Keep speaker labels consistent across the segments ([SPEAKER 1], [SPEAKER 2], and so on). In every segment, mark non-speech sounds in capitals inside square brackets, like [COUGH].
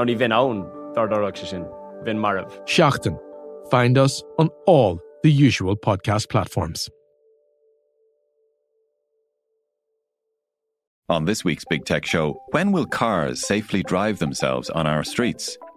[SPEAKER 1] Ná ní bhín ann dardarach se sin, bhín marmh.
[SPEAKER 2] Seachtain. Find us on all the usual podcast platforms.
[SPEAKER 3] On this week's Big Tech Show, when will cars safely drive themselves on our streets?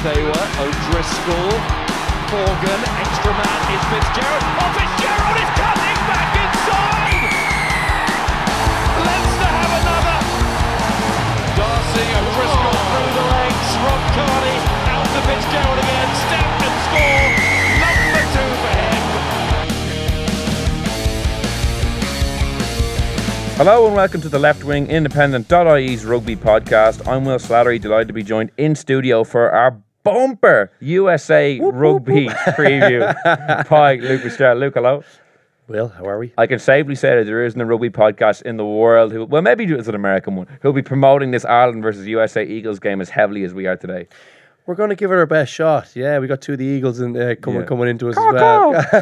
[SPEAKER 4] Taylor, O'Driscoll, Morgan, extra man is Fitzgerald. Oh, Fitzgerald is cutting back inside! Leinster have another! D'Arcy, O'Driscoll oh. through the legs, Rob Kearney out to Fitzgerald again, step and score! Number two for him.
[SPEAKER 5] Hello and welcome to the Left Wing Independent.ie's rugby podcast. I'm Will Slattery, delighted to be joined in studio for our bumper USA rugby [LAUGHS] preview by Luke Fitzgerald. Luke, hello.
[SPEAKER 6] Will, how are we?
[SPEAKER 5] I can safely say that there isn't a rugby podcast in the world who, well, maybe it's an American one, who'll be promoting this Ireland versus USA Eagles game as heavily as we are today.
[SPEAKER 6] We're going to give it our best shot. Yeah, we got two of the Eagles in, uh, coming
[SPEAKER 5] Yeah.
[SPEAKER 6] coming into us as well. [LAUGHS]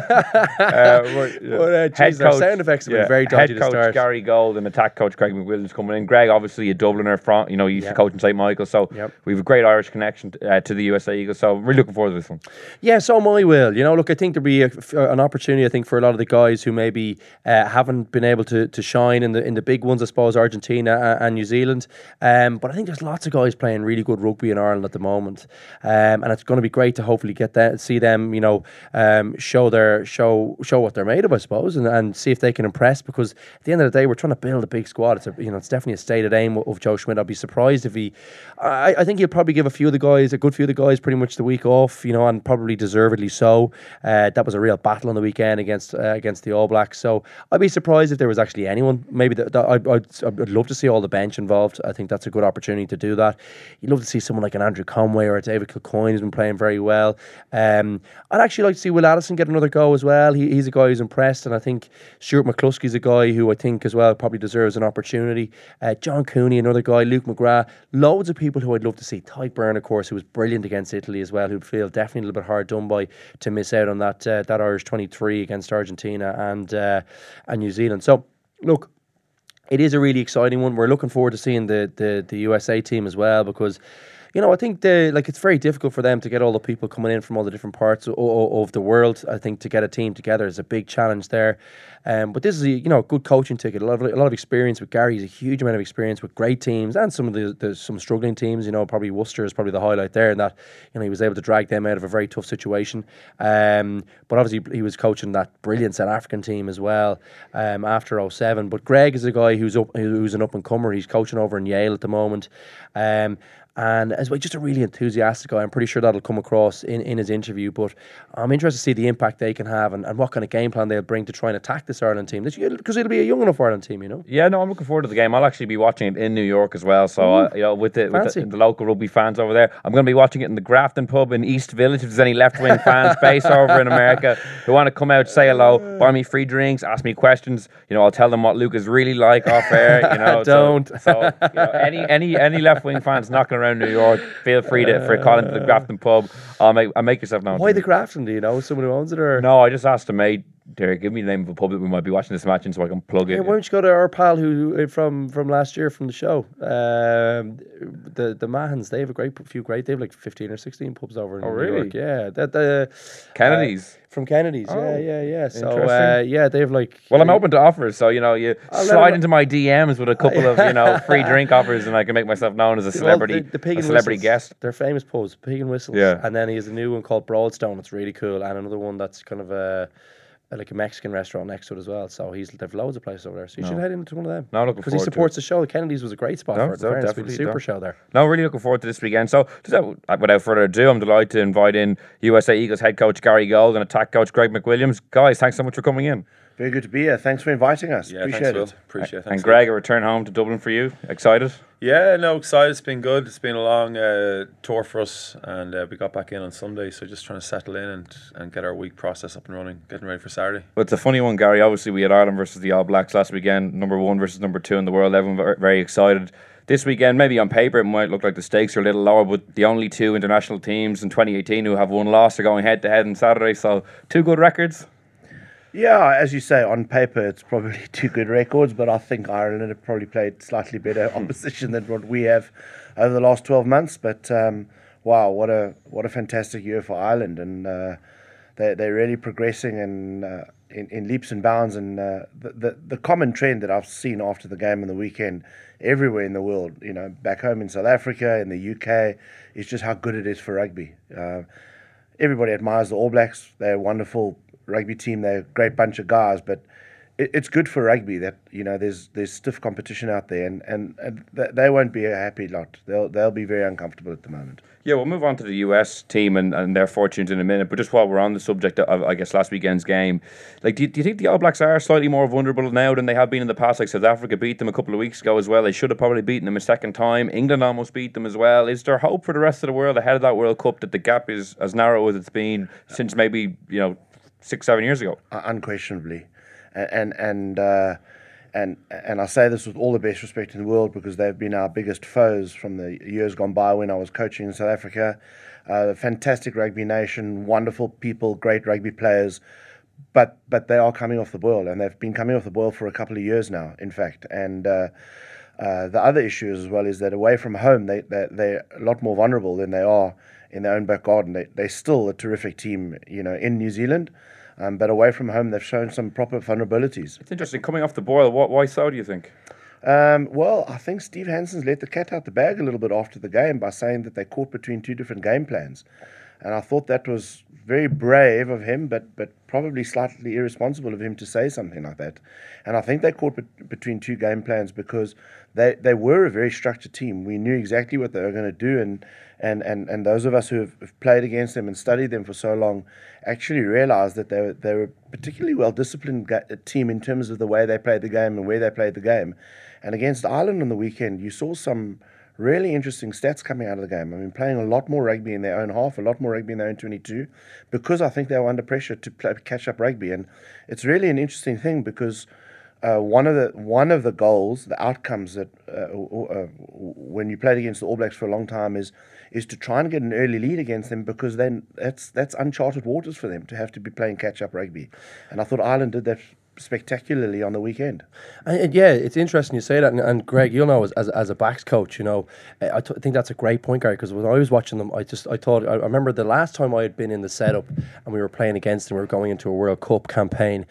[SPEAKER 5] Uh, we're- yeah. [LAUGHS]
[SPEAKER 6] But, uh, geez, our sound effects have been very dodgy
[SPEAKER 5] Head
[SPEAKER 6] to
[SPEAKER 5] coach
[SPEAKER 6] start.
[SPEAKER 5] Gary Gold and attack coach Greg McWilliams coming in. Greg, obviously a Dubliner from, you know, he used
[SPEAKER 6] Yeah.
[SPEAKER 5] to coach in St. Michael, so
[SPEAKER 6] Yep.
[SPEAKER 5] we have a great Irish connection uh, to the USA Eagles. So I'm really looking forward to this one.
[SPEAKER 6] Yeah, so my will. You know, look, I think there'll be a, f- an opportunity. I think for a lot of the guys who maybe uh, haven't been able to, to shine in the in the big ones, I suppose Argentina a- and New Zealand. Um, but I think there's lots of guys playing really good rugby in Ireland at the moment, um, and it's going to be great to hopefully get that, see them, you know, um, show their show show what they're made of, I suppose, and, and see if they can impress. Because at the end of the day, we're trying to build a big squad. It's a, you know, it's definitely a stated aim of- Joe Schmidt. I'd be surprised if he. I, I think he'll probably give a few of the guys, a good few of the guys, pretty much the week off, you know, and probably deservedly so. Uh, that was a real battle on the weekend against uh, against the All Blacks. So I'd be surprised if there was actually anyone. Maybe that I'd, I'd, I'd love to see all the bench involved. I think that's a good opportunity to do that. You'd love to see someone like an Andrew Conway or David Kilcoyne who's been playing very well. Um, I'd actually like to see Will Addison get another go as well. He, he's a guy who's impressed, and I think Stuart McCloskey's a guy who I think as well probably deserves an opportunity. Uh, John Cooney, another guy. Luke McGrath, loads of people who I'd love to see. Tadhg Beirne, of course, who was brilliant against Italy as well. Who'd feel definitely a little bit hard done by to miss out on that uh, that Irish twenty three against Argentina and uh, and New Zealand. So look, it is a really exciting one. We're looking forward to seeing the the, the USA team as well because. You know, I think the like it's very difficult for them to get all the people coming in from all the different parts of, of the world. I think to get a team together is a big challenge there. Um, but this is a you know good coaching ticket. A lot of a lot of experience with Gary. He's a huge amount of experience with great teams and some of the, the some struggling teams. You know, probably Worcester is probably the highlight there, and that you know he was able to drag them out of a very tough situation. Um, but obviously he was coaching that brilliant South African team as well um, after 07. But Greg is a guy who's up who's an up and comer. He's coaching over in Yale at the moment. Um, and as well, just a really enthusiastic guy. I'm pretty sure that'll come across in, in his interview. But I'm interested to see the impact they can have and, and what kind of game plan they'll bring to try and attack this Ireland team. Because it'll be a young enough Ireland team, you know.
[SPEAKER 5] Yeah, no, I'm looking forward to the game. I'll actually be watching it in New York as well. So, uh, you know, with the, with the, the local rugby fans over there, I'm going to be watching it in the Grafton pub in East Village. If there's any left wing [LAUGHS] fans based over in America who want to come out, say hello, buy me free drinks, ask me questions, you know, I'll tell them what Luke is really like off air. You know, [LAUGHS]
[SPEAKER 6] Don't.
[SPEAKER 5] So, you know, any any any left wing fans knocking around New York, feel free to for calling to the Grafton pub. I'll make I'll make yourself known.
[SPEAKER 6] Why the Grafton? Do you know someone who owns it or?
[SPEAKER 5] No, I just asked a mate Derek, give me the name of a pub that we might be watching this match in so I can plug
[SPEAKER 6] Yeah,
[SPEAKER 5] it.
[SPEAKER 6] why don't you go to our pal who from from last year from the show? Um, the the Mahans, they have a great few great. They have like fifteen or sixteen pubs over in
[SPEAKER 5] Oh,
[SPEAKER 6] New
[SPEAKER 5] really?
[SPEAKER 6] York. Yeah, that the
[SPEAKER 5] Kennedy's.
[SPEAKER 6] from Kennedy's.
[SPEAKER 5] Oh,
[SPEAKER 6] yeah, yeah, yeah. So uh, yeah, they have like.
[SPEAKER 5] Well, I'm open to offers, so you know, you
[SPEAKER 6] I'll
[SPEAKER 5] slide into my DMs with a [LAUGHS] couple of you know free [LAUGHS] drink offers, and I can make myself known as a
[SPEAKER 6] Well,
[SPEAKER 5] celebrity,
[SPEAKER 6] the, the Pig
[SPEAKER 5] a celebrity
[SPEAKER 6] Whistles,
[SPEAKER 5] guest.
[SPEAKER 6] They're famous pubs, Pig and Whistles.
[SPEAKER 5] Yeah.
[SPEAKER 6] And then he has a new one called Broadstone. It's really cool, and another one that's kind of a. Like a Mexican restaurant next to it as well, so he's they've loads of places over there. So you should head into one of them.
[SPEAKER 5] No, looking
[SPEAKER 6] because he supports the show. The Kennedys was a great spot
[SPEAKER 5] No,
[SPEAKER 6] for it.
[SPEAKER 5] no,
[SPEAKER 6] fairness. We a
[SPEAKER 5] definitely,
[SPEAKER 6] super
[SPEAKER 5] no.
[SPEAKER 6] show there.
[SPEAKER 5] No, really looking forward to this weekend. So, uh, without further ado, I'm delighted to invite in USA Eagles head coach Gary Gold and attack coach Greg McWilliams. Guys, thanks so much for coming in.
[SPEAKER 7] Very good to be here. Thanks for inviting us.
[SPEAKER 8] Yeah,
[SPEAKER 7] Appreciate
[SPEAKER 8] thanks,
[SPEAKER 7] it.
[SPEAKER 8] Will. Appreciate it.
[SPEAKER 5] and Greg, a return home to Dublin for you. Excited?
[SPEAKER 8] Yeah, no, excited. It's been good. It's been a long uh, tour for us, and uh, we got back in on Sunday. So just trying to settle in and, and get our week process up and running, getting ready for Saturday.
[SPEAKER 5] Well, it's a funny one, Gary. Obviously, we had Ireland versus the All Blacks last weekend, number one versus number two in the world. Everyone very excited. This weekend, maybe on paper, it might look like the stakes are a little lower, but the only two international teams in 2018 who have one loss are going head to head on Saturday. So, two good records.
[SPEAKER 7] Yeah, as you say, on paper it's probably [LAUGHS] two good records, but I think Ireland have probably played slightly better opposition than what we have over the last twelve months. But um, wow, what a what a fantastic year for Ireland, and uh, they they're really progressing and. Uh, in, in leaps and bounds, and uh, the, the the common trend that I've seen after the game on the weekend, everywhere in the world, you know, back home in South Africa, in the UK, is just how good it is for rugby. Uh, everybody admires the All Blacks. They're wonderful rugby team. They're a great bunch of guys, but it, it's good for rugby that you know there's there's stiff competition out there, and and, and th- they won't be a happy lot. They'll they'll be very uncomfortable at the moment.
[SPEAKER 5] Yeah, we'll move on to the US team and, and their fortunes in a minute. But just while we're on the subject of, I guess, last weekend's game, like, do you, do you think the All Blacks are slightly more vulnerable now than they have been in the past? Like, South Africa beat them a couple of weeks ago as well. They should have probably beaten them a second time. England almost beat them as well. Is there hope for the rest of the world ahead of that World Cup that the gap is as narrow as it's been since maybe, you know, six, seven years ago?
[SPEAKER 7] Uh, unquestionably, and and uh, and and I say this with all the best respect in the world because they've been our biggest foes from the years gone by when I was coaching in South Africa. Uh, fantastic rugby nation, wonderful people, great rugby players, but but they are coming off the boil, and they've been coming off the boil for a couple of years now, in fact, and. Uh, uh, the other issue as well is that away from home, they, they, they're a lot more vulnerable than they are in their own back garden. They, they're still a terrific team, you know, in New Zealand, um, but away from home, they've shown some proper vulnerabilities.
[SPEAKER 5] It's interesting. Coming off the boil, what, why so, do you think?
[SPEAKER 7] Um, well, I think Steve Hansen's let the cat out the bag a little bit after the game by saying that they caught between two different game plans. And I thought that was very brave of him, but, but probably slightly irresponsible of him to say something like that. And I think they caught be- between two game plans because they, they were a very structured team. We knew exactly what they were going to do, and, and, and, and those of us who have played against them and studied them for so long actually realized that they were, they were a particularly well disciplined team in terms of the way they played the game and where they played the game. And against Ireland on the weekend, you saw some really interesting stats coming out of the game. I mean, playing a lot more rugby in their own half, a lot more rugby in their own 22, because I think they were under pressure to play, catch up rugby. And it's really an interesting thing because uh, one of the one of the goals, the outcomes that uh, uh, when you played against the All Blacks for a long time is is to try and get an early lead against them because then that's that's uncharted waters for them to have to be playing catch up rugby. And I thought Ireland did that spectacularly on the weekend.
[SPEAKER 6] And, yeah, it's interesting you say that. And, and Greg, you'll know as, as, as a backs coach, you know, I I think that's a great point, Gary. Because when I was watching them, I just I thought I, I remember the last time I had been in the setup and we were playing against them, we were going into a World Cup campaign.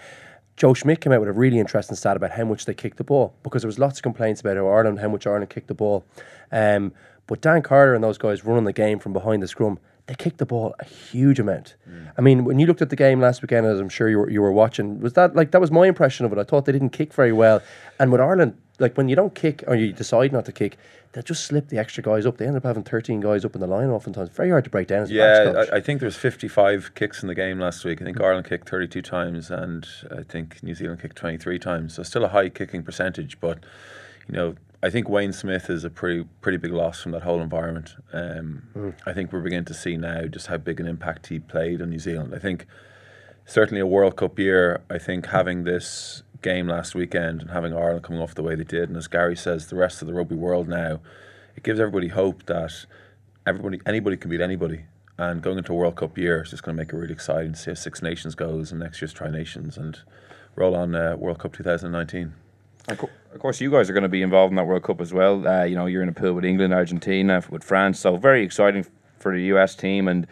[SPEAKER 6] Joe Schmidt came out with a really interesting stat about how much they kicked the ball because there was lots of complaints about how Ireland, how much Ireland kicked the ball. Um, but Dan Carter and those guys running the game from behind the scrum, they kicked the ball a huge amount. I mean, when you looked at the game last weekend, as I'm sure you were, you were watching, was that like that was my impression of it? I thought they didn't kick very well, and with Ireland, like when you don't kick or you decide not to kick, they just slip the extra guys up. They end up having 13 guys up in the line oftentimes. Very hard to break down as
[SPEAKER 8] Yeah. I, I think there's 55 kicks in the game last week. I think hmm. Ireland kicked 32 times, and I think New Zealand kicked 23 times. So still a high kicking percentage, but you know, I think Wayne Smith is a pretty pretty big loss from that whole environment. Um, I think we're beginning to see now just how big an impact he played on New Zealand. I think certainly a World Cup year. I think having this game last weekend and having Ireland coming off the way they did, and as Gary says, the rest of the rugby world now, it gives everybody hope that everybody anybody can beat anybody. And going into a World Cup year is just going to make it really exciting to see how Six Nations goes and next year's Tri Nations and roll on uh, World Cup 2019.
[SPEAKER 5] Of course, you guys are going to be involved in that World Cup as well. Uh, you know, you're in a pool with England, Argentina, with France, so very exciting for the US team. And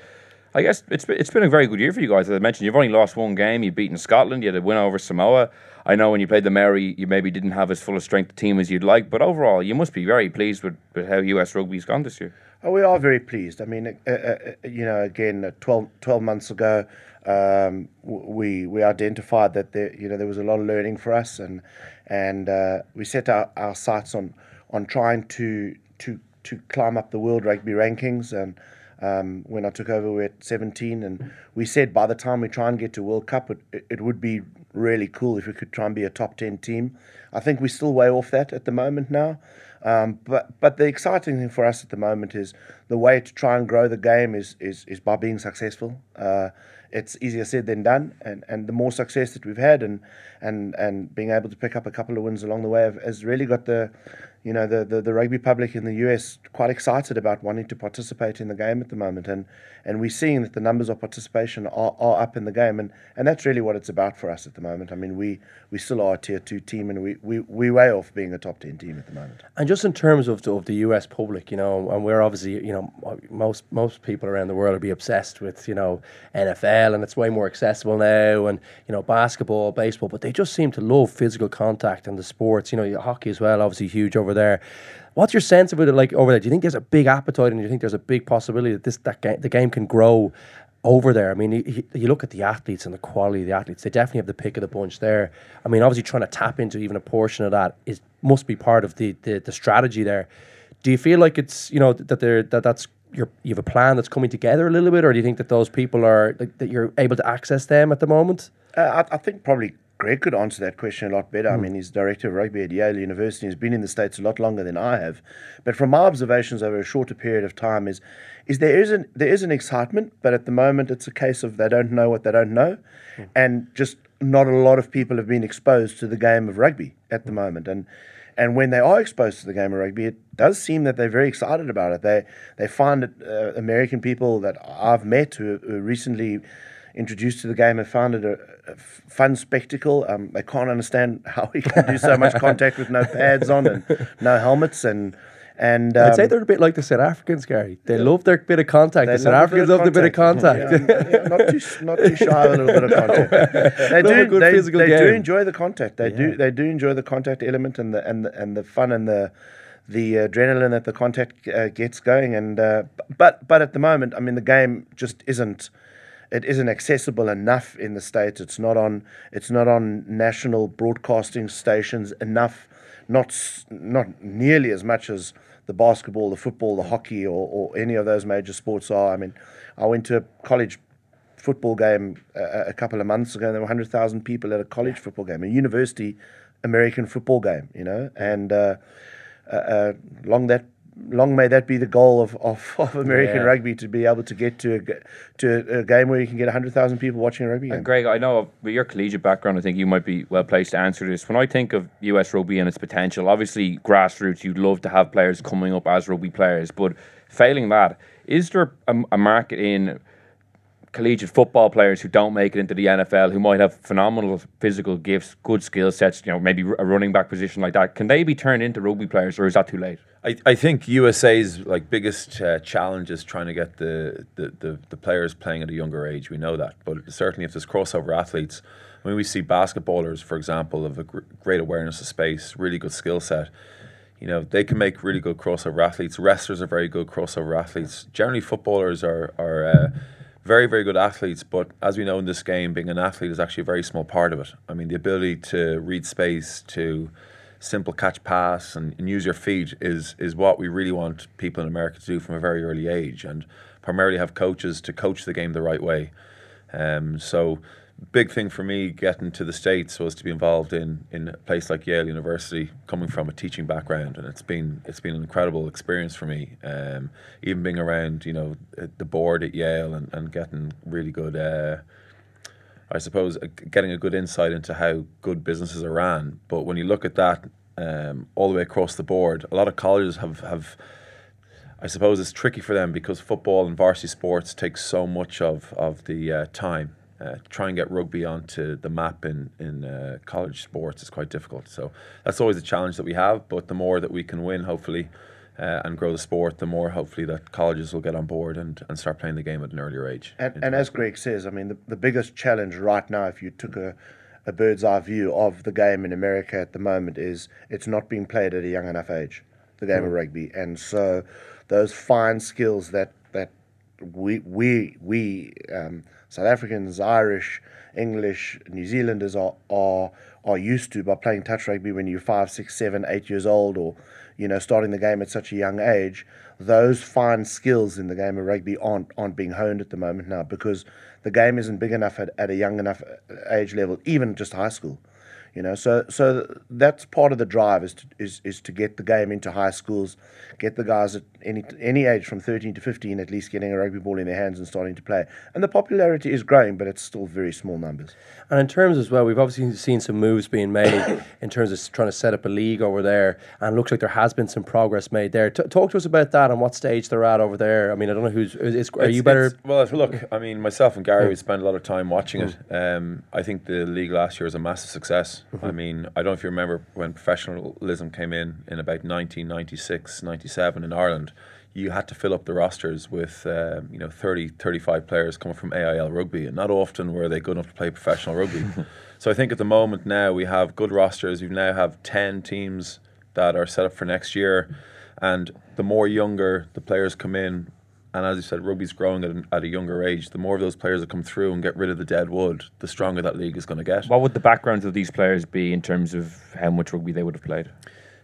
[SPEAKER 5] I guess it's been, it's been a very good year for you guys. As I mentioned, you've only lost one game. You've beaten Scotland. You had a win over Samoa. I know when you played the Maori, you maybe didn't have as full a strength team as you'd like, but overall, you must be very pleased with, with how US rugby's gone this year.
[SPEAKER 7] Oh, we are very pleased. I mean, uh, uh, you know, again, uh, 12, 12 months ago, um, we we identified that there, you know, there was a lot of learning for us, and and uh, we set our, our sights on on trying to to to climb up the world rugby rankings. And um, when I took over, we were at 17, and we said by the time we try and get to World Cup, it, it would be really cool if we could try and be a top 10 team. I think we're still way off that at the moment now. Um, but but the exciting thing for us at the moment is the way to try and grow the game is is, is by being successful. Uh, it's easier said than done, and, and the more success that we've had, and and and being able to pick up a couple of wins along the way has really got the, you know, the, the, the rugby public in the US quite excited about wanting to participate in the game at the moment, and and we're seeing that the numbers of participation are, are up in the game, and, and that's really what it's about for us at the moment. I mean, we we still are a tier two team, and we we we way off being a top ten team at the moment.
[SPEAKER 6] And just in terms of the, of the US public, you know, and we're obviously, you know, most most people around the world will be obsessed with, you know, NFL, and it's way more accessible now, and you know, basketball, baseball, but they just seem to love physical contact and the sports. You know, hockey as well, obviously huge over there. What's your sense of it like over there? Do you think there's a big appetite, and do you think there's a big possibility that this that game, the game can grow? over there. I mean, you, you look at the athletes and the quality of the athletes; they definitely have the pick of the bunch there. I mean, obviously, trying to tap into even a portion of that is must be part of the the, the strategy there. Do you feel like it's you know that they're that that's you have a plan that's coming together a little bit, or do you think that those people are like, that you're able to access them at the moment?
[SPEAKER 7] Uh, I, I think probably Greg could answer that question a lot better. I hmm. mean, he's director of rugby at Yale University. He's been in the States a lot longer than I have. But from my observations over a shorter period of time is is there is an there is an excitement, but at the moment it's a case of they don't know what they don't know. Hmm. And just not a lot of people have been exposed to the game of rugby at the hmm. moment. And and when they are exposed to the game of rugby, it does seem that they're very excited about it. They they find it uh, American people that I've met who, who recently introduced to the game have found it a fun spectacle. Um, they can't understand [LAUGHS] how we can do so much [LAUGHS] contact with no pads on and no helmets and and um,
[SPEAKER 6] I'd say they're a bit like the South Africans, Gary. They love their bit of contact.
[SPEAKER 7] They
[SPEAKER 6] The South
[SPEAKER 7] a
[SPEAKER 6] Africans love the bit of contact.
[SPEAKER 7] Yeah, yeah, not too not too shy of a little bit of [LAUGHS] contact. They
[SPEAKER 6] Love
[SPEAKER 7] do they, they do enjoy the contact. They do they do enjoy the contact element and the and the, and the fun and the the adrenaline that the contact uh, gets going. And uh, but but at the moment, I mean, the game just isn't. It isn't accessible enough in the states. It's not on. It's not on national broadcasting stations enough. Not not nearly as much as the basketball, the football, the hockey, or, or any of those major sports are. I mean, I went to a college football game uh, a couple of months ago. And there were hundred thousand people at a college football game, a university American football game. You know, and uh, uh, uh, long that long may that be the goal of of, of American
[SPEAKER 5] Yeah.
[SPEAKER 7] rugby to be able to get to a, to a game where you can get hundred thousand people watching a rugby game.
[SPEAKER 5] And Greg, I know with your collegiate background, I think you might be well placed to answer this. When I think of US rugby and its potential, obviously grassroots, you'd love to have players coming up as rugby players, but failing that, is there a, a market in collegiate football players who don't make it into the NFL, who might have phenomenal physical gifts, good skill sets, you know, maybe a running back position like that? Can they be turned into rugby players, or is that too late?
[SPEAKER 8] I, I think USA's like biggest uh, challenge is trying to get the, the, the, the players playing at a younger age. We know that, but certainly if there's crossover athletes, I mean, we see basketballers, for example, of a gr- great awareness of space, really good skill set, you know they can make really good crossover athletes. Wrestlers are very good crossover athletes. Generally, footballers are are uh, very very good athletes. But as we know in this game, being an athlete is actually a very small part of it. I mean, the ability to read space, to simple catch pass, and, and use your feet is is what we really want people in America to do from a very early age, and primarily have coaches to coach the game the right way. Um, so big thing for me getting to the states was to be involved in in a place like Yale University, coming from a teaching background, and it's been it's been an incredible experience for me. Um, even being around, you know, the board at Yale and, and getting really good. Uh, I suppose uh, getting a good insight into how good businesses are ran. But when you look at that um, all the way across the board, a lot of colleges have have I suppose it's tricky for them because football and varsity sports take so much of of the uh, time. Uh, try and get rugby onto the map in in uh, college sports is quite difficult. So that's always a challenge that we have. But the more that we can win, hopefully, uh, and grow the sport, the more hopefully that colleges will get on board and, and start playing the game at an earlier age.
[SPEAKER 7] And, and as Greg says, I mean, the, the biggest challenge right now, if you took a, a bird's eye view of the game in America at the moment, is it's not being played at a young enough age, the game mm. of rugby. And so those fine skills that, that we, we, we um, South Africans, Irish, English, New Zealanders are, are, are used to by playing touch rugby when you're five, six, seven, eight years old or you know, starting the game at such a young age, those fine skills in the game of rugby aren't aren't being honed at the moment now because the game isn't big enough at, at a young enough uh, age level, even just high school. You know, so so that's part of the drive is to, is is to get the game into high schools, get the guys at any any age from 13 to 15 at least getting a rugby ball in their hands and starting to play. And the popularity is growing, but it's still very small numbers.
[SPEAKER 6] And in terms as well, we've obviously seen some moves being made [COUGHS] in terms of trying to set up a league over there, and it looks like there has been some progress made there. T- talk to us about that and what stage they're at over there. I mean, I don't know who's is, is are it's, you better?
[SPEAKER 8] well, look, I mean, myself and Gary, yeah. we spent a lot of time watching mm. it. Um, I think the league last year was a massive success. Mm-hmm. I mean, I don't know if you remember when professionalism came in in about 1996, 97 in Ireland you had to fill up the rosters with um, you know 30 35 players coming from AIL rugby and not often were they good enough to play professional rugby [LAUGHS] so I think at the moment now we have good rosters we now have 10 teams that are set up for next year and the more younger the players come in and as you said rugby's growing at, an, at a younger age the more of those players that come through and get rid of the dead wood the stronger that league is going to get
[SPEAKER 5] what would the backgrounds of these players be in terms of how much rugby they would have played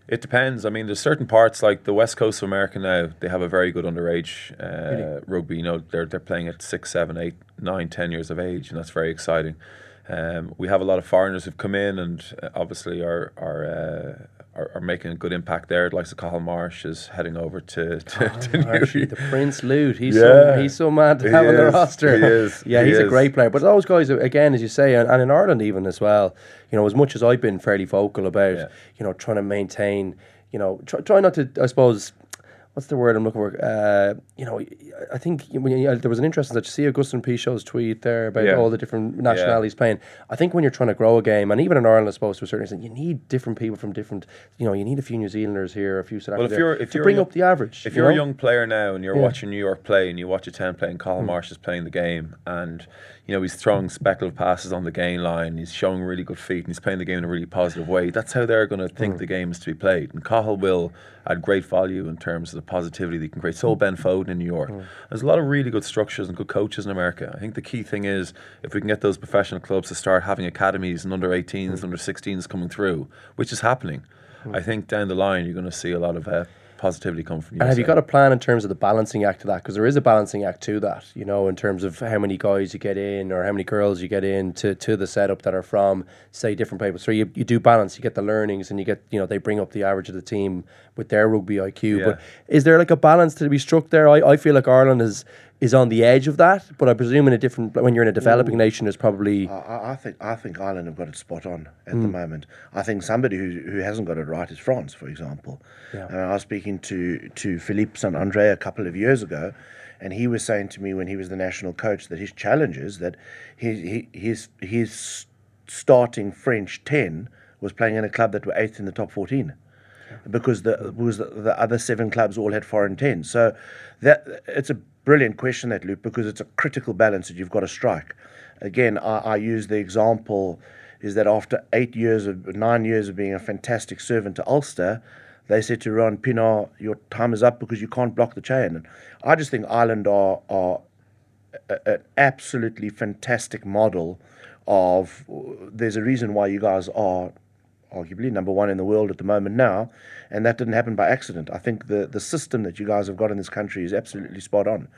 [SPEAKER 8] it depends. I mean, there's certain parts like the west coast of America now. They have a very good underage uh, really? rugby. You know, they're they're playing at six, seven, eight, nine, ten years of age, and that's very exciting. Um, we have a lot of foreigners who've come in, and uh, obviously are are uh, are, are, making a good impact there. Like so Cathal Marsh is heading over to, to, to
[SPEAKER 6] Marsh, the Prince Lute. He's yeah. so he's so mad to have on the roster.
[SPEAKER 8] He is. [LAUGHS]
[SPEAKER 6] yeah,
[SPEAKER 8] he
[SPEAKER 6] he's
[SPEAKER 8] is.
[SPEAKER 6] a great player. But those guys, again, as you say, and, and, in Ireland even as well. You know, as much as I've been fairly vocal about, yeah. you know, trying to maintain you know, try, try not to, I suppose, what's the word I'm looking for? Uh, you know, I think when you, there was an interesting that you see Agustín Pichot's tweet there about yeah. all the different nationalities yeah. playing. I think when you're trying to grow a game, and even in Ireland, I suppose to a certain extent, you need different people from different. You know, you need a few New Zealanders here, a few South
[SPEAKER 8] well,
[SPEAKER 6] Africans
[SPEAKER 8] if you're, if you're
[SPEAKER 6] bring
[SPEAKER 8] young,
[SPEAKER 6] up the average.
[SPEAKER 8] If you are a young player now and you're yeah. watching New York play and you watch a ten playing, Cathal mm. Marsh is playing the game and you know, he's throwing speculative passes on the gain line. He's showing really good feet, and he's playing the game in a really positive way. That's how they're going to think mm. the game is to be played. And Cathal will add great value in terms of the positivity that he can create. So Ben Foden in New York. Mm. There's a lot of really good structures and good coaches in America. I think the key thing is if we can get those professional clubs to start having academies and under 18s, mm. under 16s coming through, which is happening. Mm. I think down the line you're going to see a lot of uh, positivity come from
[SPEAKER 6] you. And have you got a plan in terms of the balancing act to that? Because there is a balancing act to that, you know, in terms of how many guys you get in or how many girls you get in to, to the setup that are from, say, different people. So you, you do balance, you get the learnings and you get, you know, they bring up the average of the team with their rugby IQ. Yeah. But is there like a balance to be struck there? I, I feel like Ireland is is on the edge of that, but I presume in a different when you're in a developing Ooh. nation, is probably.
[SPEAKER 7] I, I, think I think Ireland have got it spot on at mm. the moment. I think somebody who who hasn't got it right is France, for example. Yeah. Uh, I was speaking to to Philippe Saint Andre a couple of years ago, and he was saying to me when he was the national coach that his challenge is that his he, his his starting French ten was playing in a club that were eighth in the top fourteen because the because the, the, other seven clubs all had foreign tens. So that it's a brilliant question that Luke because it's a critical balance that you've got to strike. Again, I, I use the example is that after eight years of nine years of being a fantastic servant to Ulster, they said to Ruan Pienaar, "Your time is up because you can't block the chain." And I just think Ireland are are an absolutely fantastic model of. There's a reason why you guys are arguably number one in the world at the moment now, and that didn't happen by accident. I think the, the system that you guys have got in this country is absolutely spot on.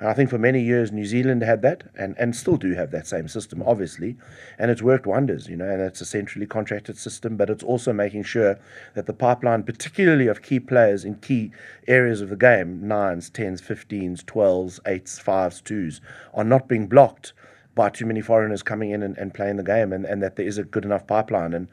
[SPEAKER 7] And I think for many years New Zealand had that and, and still do have that same system, obviously, and it's worked wonders, you know, and it's a centrally contracted system, but it's also making sure that the pipeline, particularly of key players in key areas of the game, nines, tens, fifteens, twelves, eights, fives, twos, are not being blocked by too many foreigners coming in and, and playing the game and, and that there is a good enough pipeline. And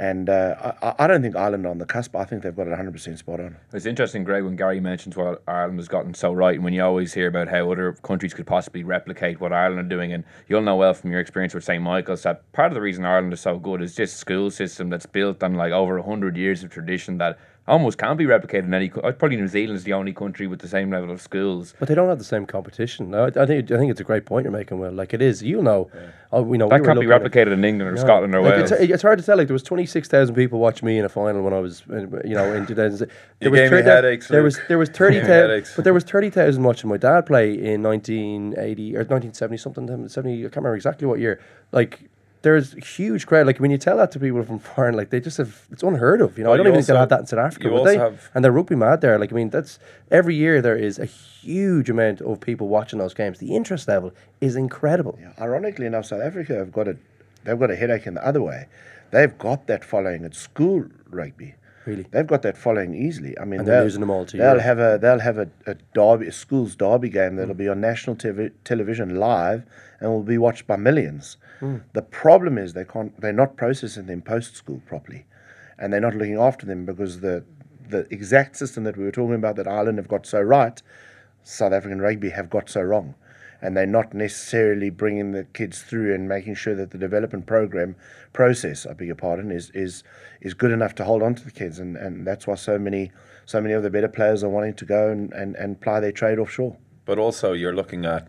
[SPEAKER 7] And uh, I, I don't think Ireland are on the cusp. I think they've got it 100% spot on.
[SPEAKER 5] It's interesting, Greg, when Gary mentions what Ireland has gotten so right, and when you always hear about how other countries could possibly replicate what Ireland are doing, and you'll know well from your experience with St. Michael's that part of the reason Ireland is so good is just school system that's built on like over hundred years of tradition that almost can't be replicated in any. uh, Probably New Zealand is the only country with the same level of schools.
[SPEAKER 6] But they don't have the same competition. No, I, I think I think it's a great point you're making. Will like it is. You know, oh, we know
[SPEAKER 5] That
[SPEAKER 6] we
[SPEAKER 5] can't be
[SPEAKER 6] at-
[SPEAKER 5] replicated in England or Scotland or
[SPEAKER 6] like,
[SPEAKER 5] Wales.
[SPEAKER 6] It's, it's hard to tell. Like there was twenty six thousand people watching me in a final when I was, you know, in 2000. There was
[SPEAKER 8] gave me
[SPEAKER 6] 30
[SPEAKER 8] headaches,
[SPEAKER 6] There
[SPEAKER 8] Luke.
[SPEAKER 6] was there was thirty thousand, but there was thirty thousand watching my dad play in nineteen eighty or nineteen seventy something. Seventy, I can't remember exactly what year. Like. There's huge crowd. Like when you tell that to people from foreign, like they just have it's unheard of. You know,
[SPEAKER 8] Well,
[SPEAKER 6] I don't even think they'll have that in South Africa. would they?
[SPEAKER 8] have-
[SPEAKER 6] and they're rugby mad there. Like I mean, that's every year there is a huge amount of people watching those games. The interest level is incredible. Yeah.
[SPEAKER 7] Ironically enough, South Africa have got a they've got a headache in the other way. They've got that following at school rugby.
[SPEAKER 6] Really?
[SPEAKER 7] They've got that following easily. I mean,
[SPEAKER 6] And they're losing them all to
[SPEAKER 7] They'll
[SPEAKER 6] Europe.
[SPEAKER 7] have a they'll have a, a derby, a schools derby game that'll mm. be on national television live and will be watched by millions.
[SPEAKER 6] Mm.
[SPEAKER 7] The problem is they can't they're not processing them post school properly, and they're not looking after them because the the exact system that we were talking about that Ireland have got so right, South African rugby have got so wrong. And they're not necessarily bringing the kids through and making sure that the development program process, I beg your pardon, is is is good enough to hold on to the kids, and, and that's why so many so many of the better players are wanting to go and, and, and ply their trade offshore.
[SPEAKER 8] But also, you're looking at,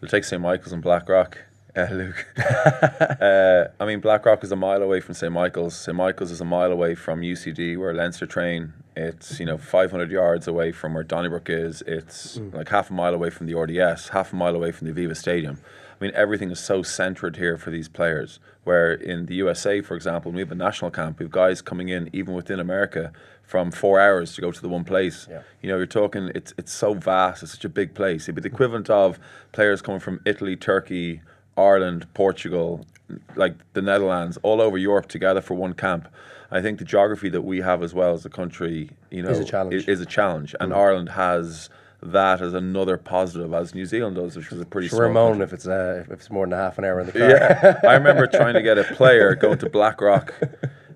[SPEAKER 8] you'll take St. Michael's and Blackrock, uh, Luke. [LAUGHS] uh, I mean, Blackrock is a mile away from St. Michael's. St. Michael's is a mile away from UCD, where Leinster train. It's, you know, 500 yards away from where Donnybrook is. It's like half a mile away from the RDS, half a mile away from the Aviva Stadium. I mean, everything is so centred here for these players. Where in the USA, for example, when we have a national camp, we have guys coming in, even within America, from four hours to go to the one place. You know, you're talking, it's it's so vast, it's such a big place. It'd be the equivalent of players coming from Italy, Turkey, Ireland, Portugal, like the Netherlands, all over Europe together for one camp. I think the geography that we have as well as a country, you know,
[SPEAKER 6] Is a challenge.
[SPEAKER 8] i- Is, a challenge, and Ireland has that as another positive, as New Zealand does, which is a pretty
[SPEAKER 6] So
[SPEAKER 8] small
[SPEAKER 6] we're moaning
[SPEAKER 8] country.
[SPEAKER 6] if it's uh, if it's more than a half an hour in the [LAUGHS] car.
[SPEAKER 8] Yeah, I remember trying to get a player going to [LAUGHS] Blackrock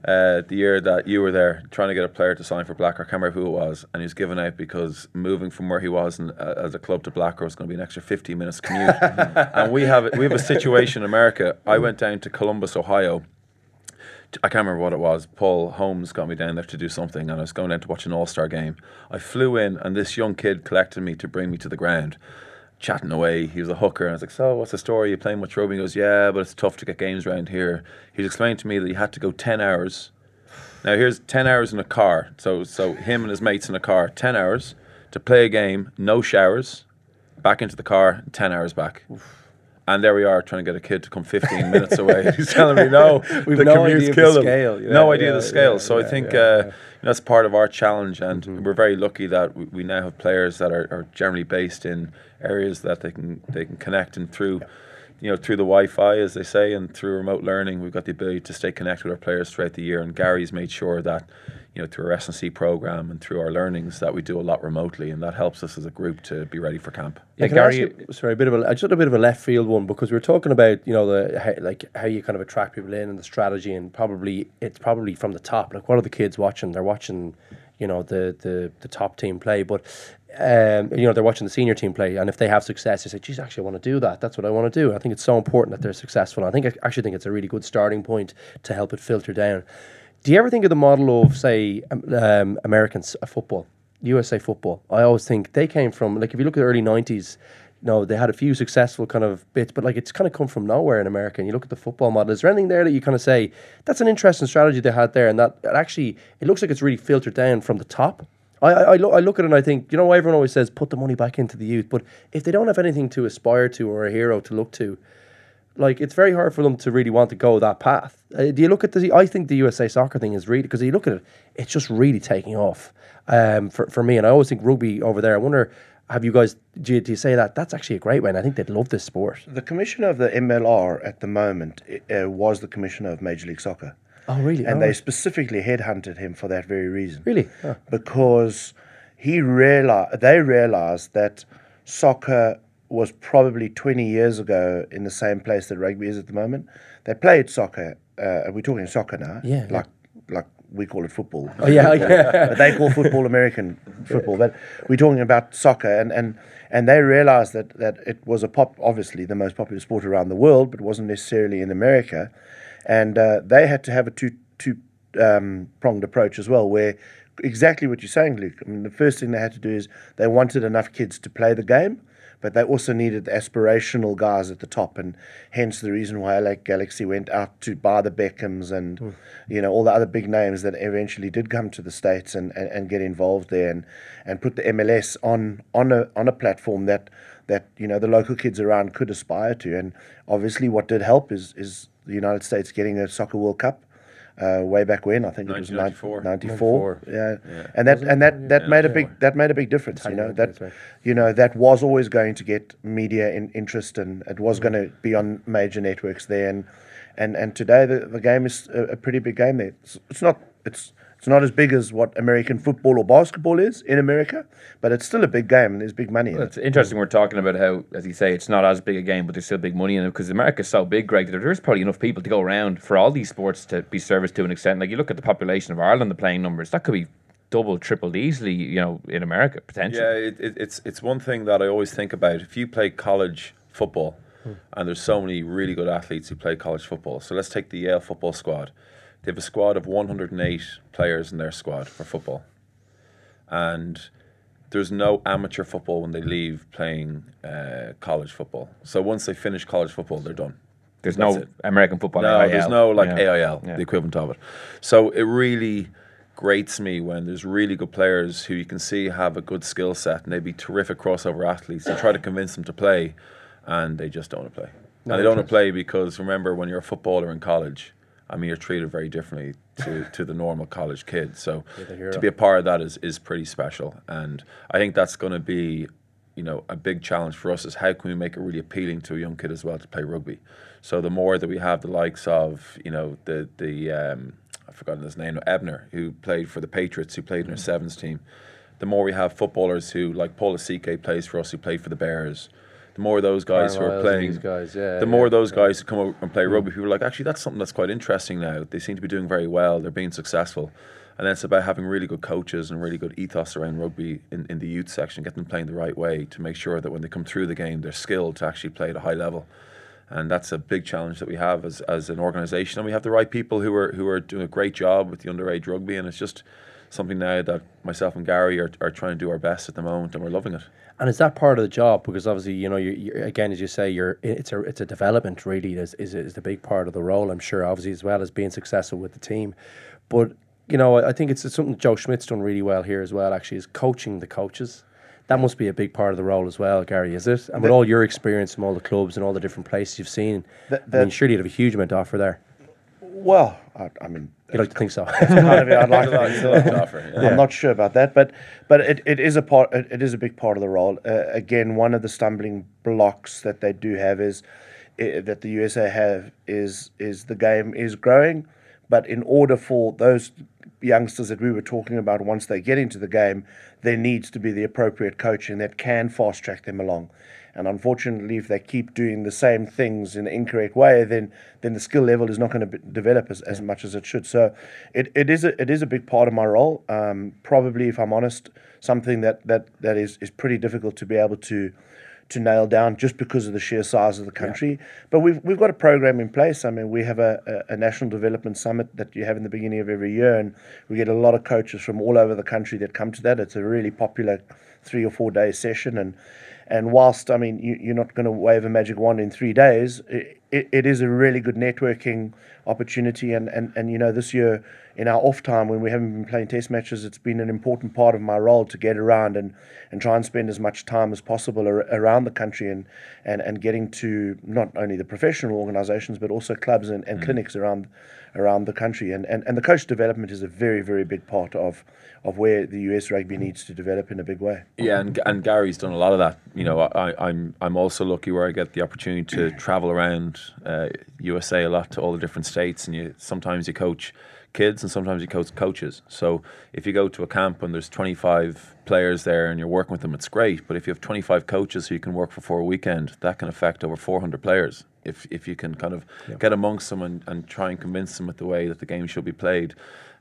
[SPEAKER 8] uh, the year that you were there, trying to get a player to sign for Blackrock. I can't remember who it was, and he was given out because moving from where he was in, uh, as a club to Blackrock was going to be an extra 15 minutes commute. [LAUGHS] and we have we have a situation in America. I went down to Columbus, Ohio. I can't remember what it was. Paul Holmes got me down there to do something, and I was going down to watch an All Star game. I flew in, and this young kid collected me to bring me to the ground, chatting away. He was a hooker, and I was like, "So, what's the story? You playing much rugby?" He goes, "Yeah, but it's tough to get games around here." He explained to me that he had to go ten hours. Now here's ten hours in a car. So, so him and his mates in a car, ten hours to play a game, no showers, back into the car, ten hours back. And there we are trying to get a kid to come 15 [LAUGHS] minutes away. He's telling me no, [LAUGHS]
[SPEAKER 6] We've
[SPEAKER 8] the
[SPEAKER 6] no idea of the scale. Yeah,
[SPEAKER 8] no idea
[SPEAKER 6] yeah,
[SPEAKER 8] of the scale.
[SPEAKER 6] yeah,
[SPEAKER 8] so I think uh,
[SPEAKER 6] yeah.
[SPEAKER 8] you know, that's part of our challenge, and we're very lucky that we, we now have players that are, are generally based in areas that they can they can connect and through. You know, through the Wi-Fi, as they say, and through remote learning, we've got the ability to stay connected with our players throughout the year. And Gary's made sure that, you know, through our S&C program and through our learnings, that we do a lot remotely, and that helps us as a group to be ready for camp.
[SPEAKER 6] Yeah, can I ask you- sorry, a bit of a just a bit of a left field one because we were talking about you know the how, like how you kind of attract people in and the strategy and probably it's probably from the top. Like what are the kids watching? They're watching, you know, the the the top team play, but um, you know they're watching the senior team play, and if they have success, they say, "Geez, actually, I want to do that. That's what I want to do." I think it's so important that they're successful. I think I actually think it's a really good starting point to help it filter down. Do you ever think of the model of say um, American uh, football? USA football. I always think they came from like if you look at the early nineties, you know, they had a few successful kind of bits, but like it's kind of come from nowhere in America. And you look at the football model. Is there anything there that you kind of say that's an interesting strategy they had there, and that actually it looks like it's really filtered down from the top? I I, look, I look at it and I think you know everyone always says put the money back into the youth, but if they don't have anything to aspire to or a hero to look to, like it's very hard for them to really want to go that path. Uh, do you look at the? I think the USA soccer thing is really because you look at it, it's just really taking off um, for for me. And I always think rugby over there. I wonder, have you guys? Do you, do you say that that's actually a great one? I think they'd love this sport.
[SPEAKER 7] The commissioner of the MLR at the moment uh, was the commissioner of Major League Soccer.
[SPEAKER 6] Oh, really?
[SPEAKER 7] And
[SPEAKER 6] Oh.
[SPEAKER 7] they specifically headhunted him for that very reason.
[SPEAKER 6] Really? Oh.
[SPEAKER 7] Because he realized they realized that soccer was probably 20 years ago in the same place that rugby is at the moment. They played soccer. Uh, we're talking soccer now.
[SPEAKER 6] Yeah, yeah.
[SPEAKER 7] Like we call it football.
[SPEAKER 6] Oh, yeah, [LAUGHS] [LAUGHS] yeah.
[SPEAKER 7] but they call football American football. But we're talking about soccer, and and and they realized that that it was a pop, obviously the most popular sport around the world, but wasn't necessarily in America, and uh, they had to have a two two um, pronged approach as well, where exactly what you're saying, Luke. I mean, the first thing they had to do is they wanted enough kids to play the game, but they also needed the aspirational guys at the top, and hence the reason why LA Galaxy went out to buy the Beckhams and you know all the other big names that eventually did come to the states and, and, and get involved there, and, and put the MLS on on a on a platform that that you know the local kids around could aspire to, and obviously what did help is is the United States getting a soccer World Cup. Uh, way back when I think it was
[SPEAKER 8] 1994.
[SPEAKER 7] 94, yeah. and that and that that made a big that made a big difference. You know that you know that was always going to get media in, interest, and it was going to be on major networks there. And and, and today the, the game is a, a pretty big game there. It's, it's not it's it's not as big as what American football or basketball is in America, but it's still a big game and there's big money in
[SPEAKER 5] Well,
[SPEAKER 7] it.
[SPEAKER 5] it's interesting. We're talking about how, as you say, it's not as big a game, but there's still big money in it because America's so big, Greg. That there's probably enough people to go around for all these sports to be serviced to an extent. Like you look at the population of Ireland, the playing numbers, that could be double, tripled easily. You know, in America potentially.
[SPEAKER 8] Yeah, it, it, it's it's one thing that I always think about. If you play college football, hmm. and there's so many really good athletes who play college football. So let's take the Yale football squad. They have a squad of 108 players in their squad for football, and there's no amateur football when they leave playing uh, college football. So once they finish college football, they're done.
[SPEAKER 5] There's
[SPEAKER 8] That's
[SPEAKER 5] no
[SPEAKER 8] it.
[SPEAKER 5] American football.
[SPEAKER 8] No,
[SPEAKER 5] AIL.
[SPEAKER 8] there's no like
[SPEAKER 5] Yeah.
[SPEAKER 8] AIL,
[SPEAKER 5] Yeah.
[SPEAKER 8] the equivalent of it. So it really grates me when there's really good players who you can see have a good skill set and they'd be terrific crossover athletes. You try to convince them to play, and they just don't want to play.
[SPEAKER 6] No
[SPEAKER 8] and they don't want to play because remember when you're a footballer in college, I mean you're treated very differently to, [LAUGHS] to the normal college kid. So to be a part of that is is pretty special, and I think that's going to be you know, a big challenge for us is how can we make it really appealing to a young kid as well to play rugby. So the more that we have the likes of, you know, the the um, I've forgotten his name, Ebner, who played for the Patriots, who played in our sevens team. The more we have footballers who, like Paul Lasike plays for us, who played for the Bears. The more those guys who are playing,
[SPEAKER 6] guys, yeah,
[SPEAKER 8] the
[SPEAKER 6] yeah,
[SPEAKER 8] more those guys who come out and play rugby, people are like, actually, that's something that's quite interesting now. They seem to be doing very well. They're being successful. And then it's about having really good coaches and really good ethos around rugby in, in the youth section, get them playing the right way to make sure that when they come through the game, they're skilled to actually play at a high level. And that's a big challenge that we have as, as an organisation. And we have the right people who are who are doing a great job with the underage rugby. And it's just something now that myself and Gary are, are trying to do our best at the moment, and we're loving it.
[SPEAKER 6] And is that part of the job? Because obviously, you know, you you're, again, as you say, you're it's a it's a development really is, is is the big part of the role. I'm sure, obviously, as well as being successful with the team. But you know, I think it's something Joe Schmidt's done really well here as well. Actually, is coaching the coaches. That must be a big part of the role as well, Gary. Is it? And with
[SPEAKER 7] The-
[SPEAKER 6] all your experience from all the clubs and all the different places you've seen,
[SPEAKER 7] The-
[SPEAKER 6] I mean,
[SPEAKER 7] the-
[SPEAKER 6] surely you'd have a huge amount to offer there.
[SPEAKER 7] Well, I, I mean,
[SPEAKER 6] You like to think so? [LAUGHS]
[SPEAKER 7] kind of, yeah, I'd like to think so.
[SPEAKER 8] I'd like to offer, yeah.
[SPEAKER 7] I'm not sure about that, but but it, it is a part. It, it is a big part of the role. Uh, again, one of the stumbling blocks that they do have is uh, that the USA have is is the game is growing, but in order for those youngsters that we were talking about, once they get into the game, there needs to be the appropriate coaching that can fast track them along. And unfortunately, if they keep doing the same things in the incorrect way, then then the skill level is not going to develop as, as much as it should. So, it, it is a, it is a big part of my role. Um, probably, if I'm honest, something that that, that is, is pretty difficult to be able to to nail down just because of the sheer size of the country. But we've we've got a program in place. I mean, we have a, a, a national development summit that you have in the beginning of every year, and we get a lot of coaches from all over the country that come to that. It's a really popular three or four day session, and and whilst I mean you, you're not going to wave a magic wand in three days, it, it, it is a really good networking opportunity. And, and and you know this year in our off time when we haven't been playing test matches, it's been an important part of my role to get around and, and try and spend as much time as possible ar- around the country and, and, and getting to not only the professional organisations but also clubs and, and mm. clinics around around the country. And, and and the coach development is a very very big part of of where the US rugby mm. needs to develop in a big way.
[SPEAKER 8] Yeah, and and Gary's done a lot of that. You know, I, I'm I'm also lucky where I get the opportunity to travel around uh, USA a lot to all the different states, and you sometimes you coach kids and sometimes you coach coaches. So if you go to a camp and there's 25 players there and you're working with them, it's great. But if you have 25 coaches who you can work for for a weekend, that can affect over 400 players. If if you can kind of get amongst them and, and try and convince them with the way that the game should be played.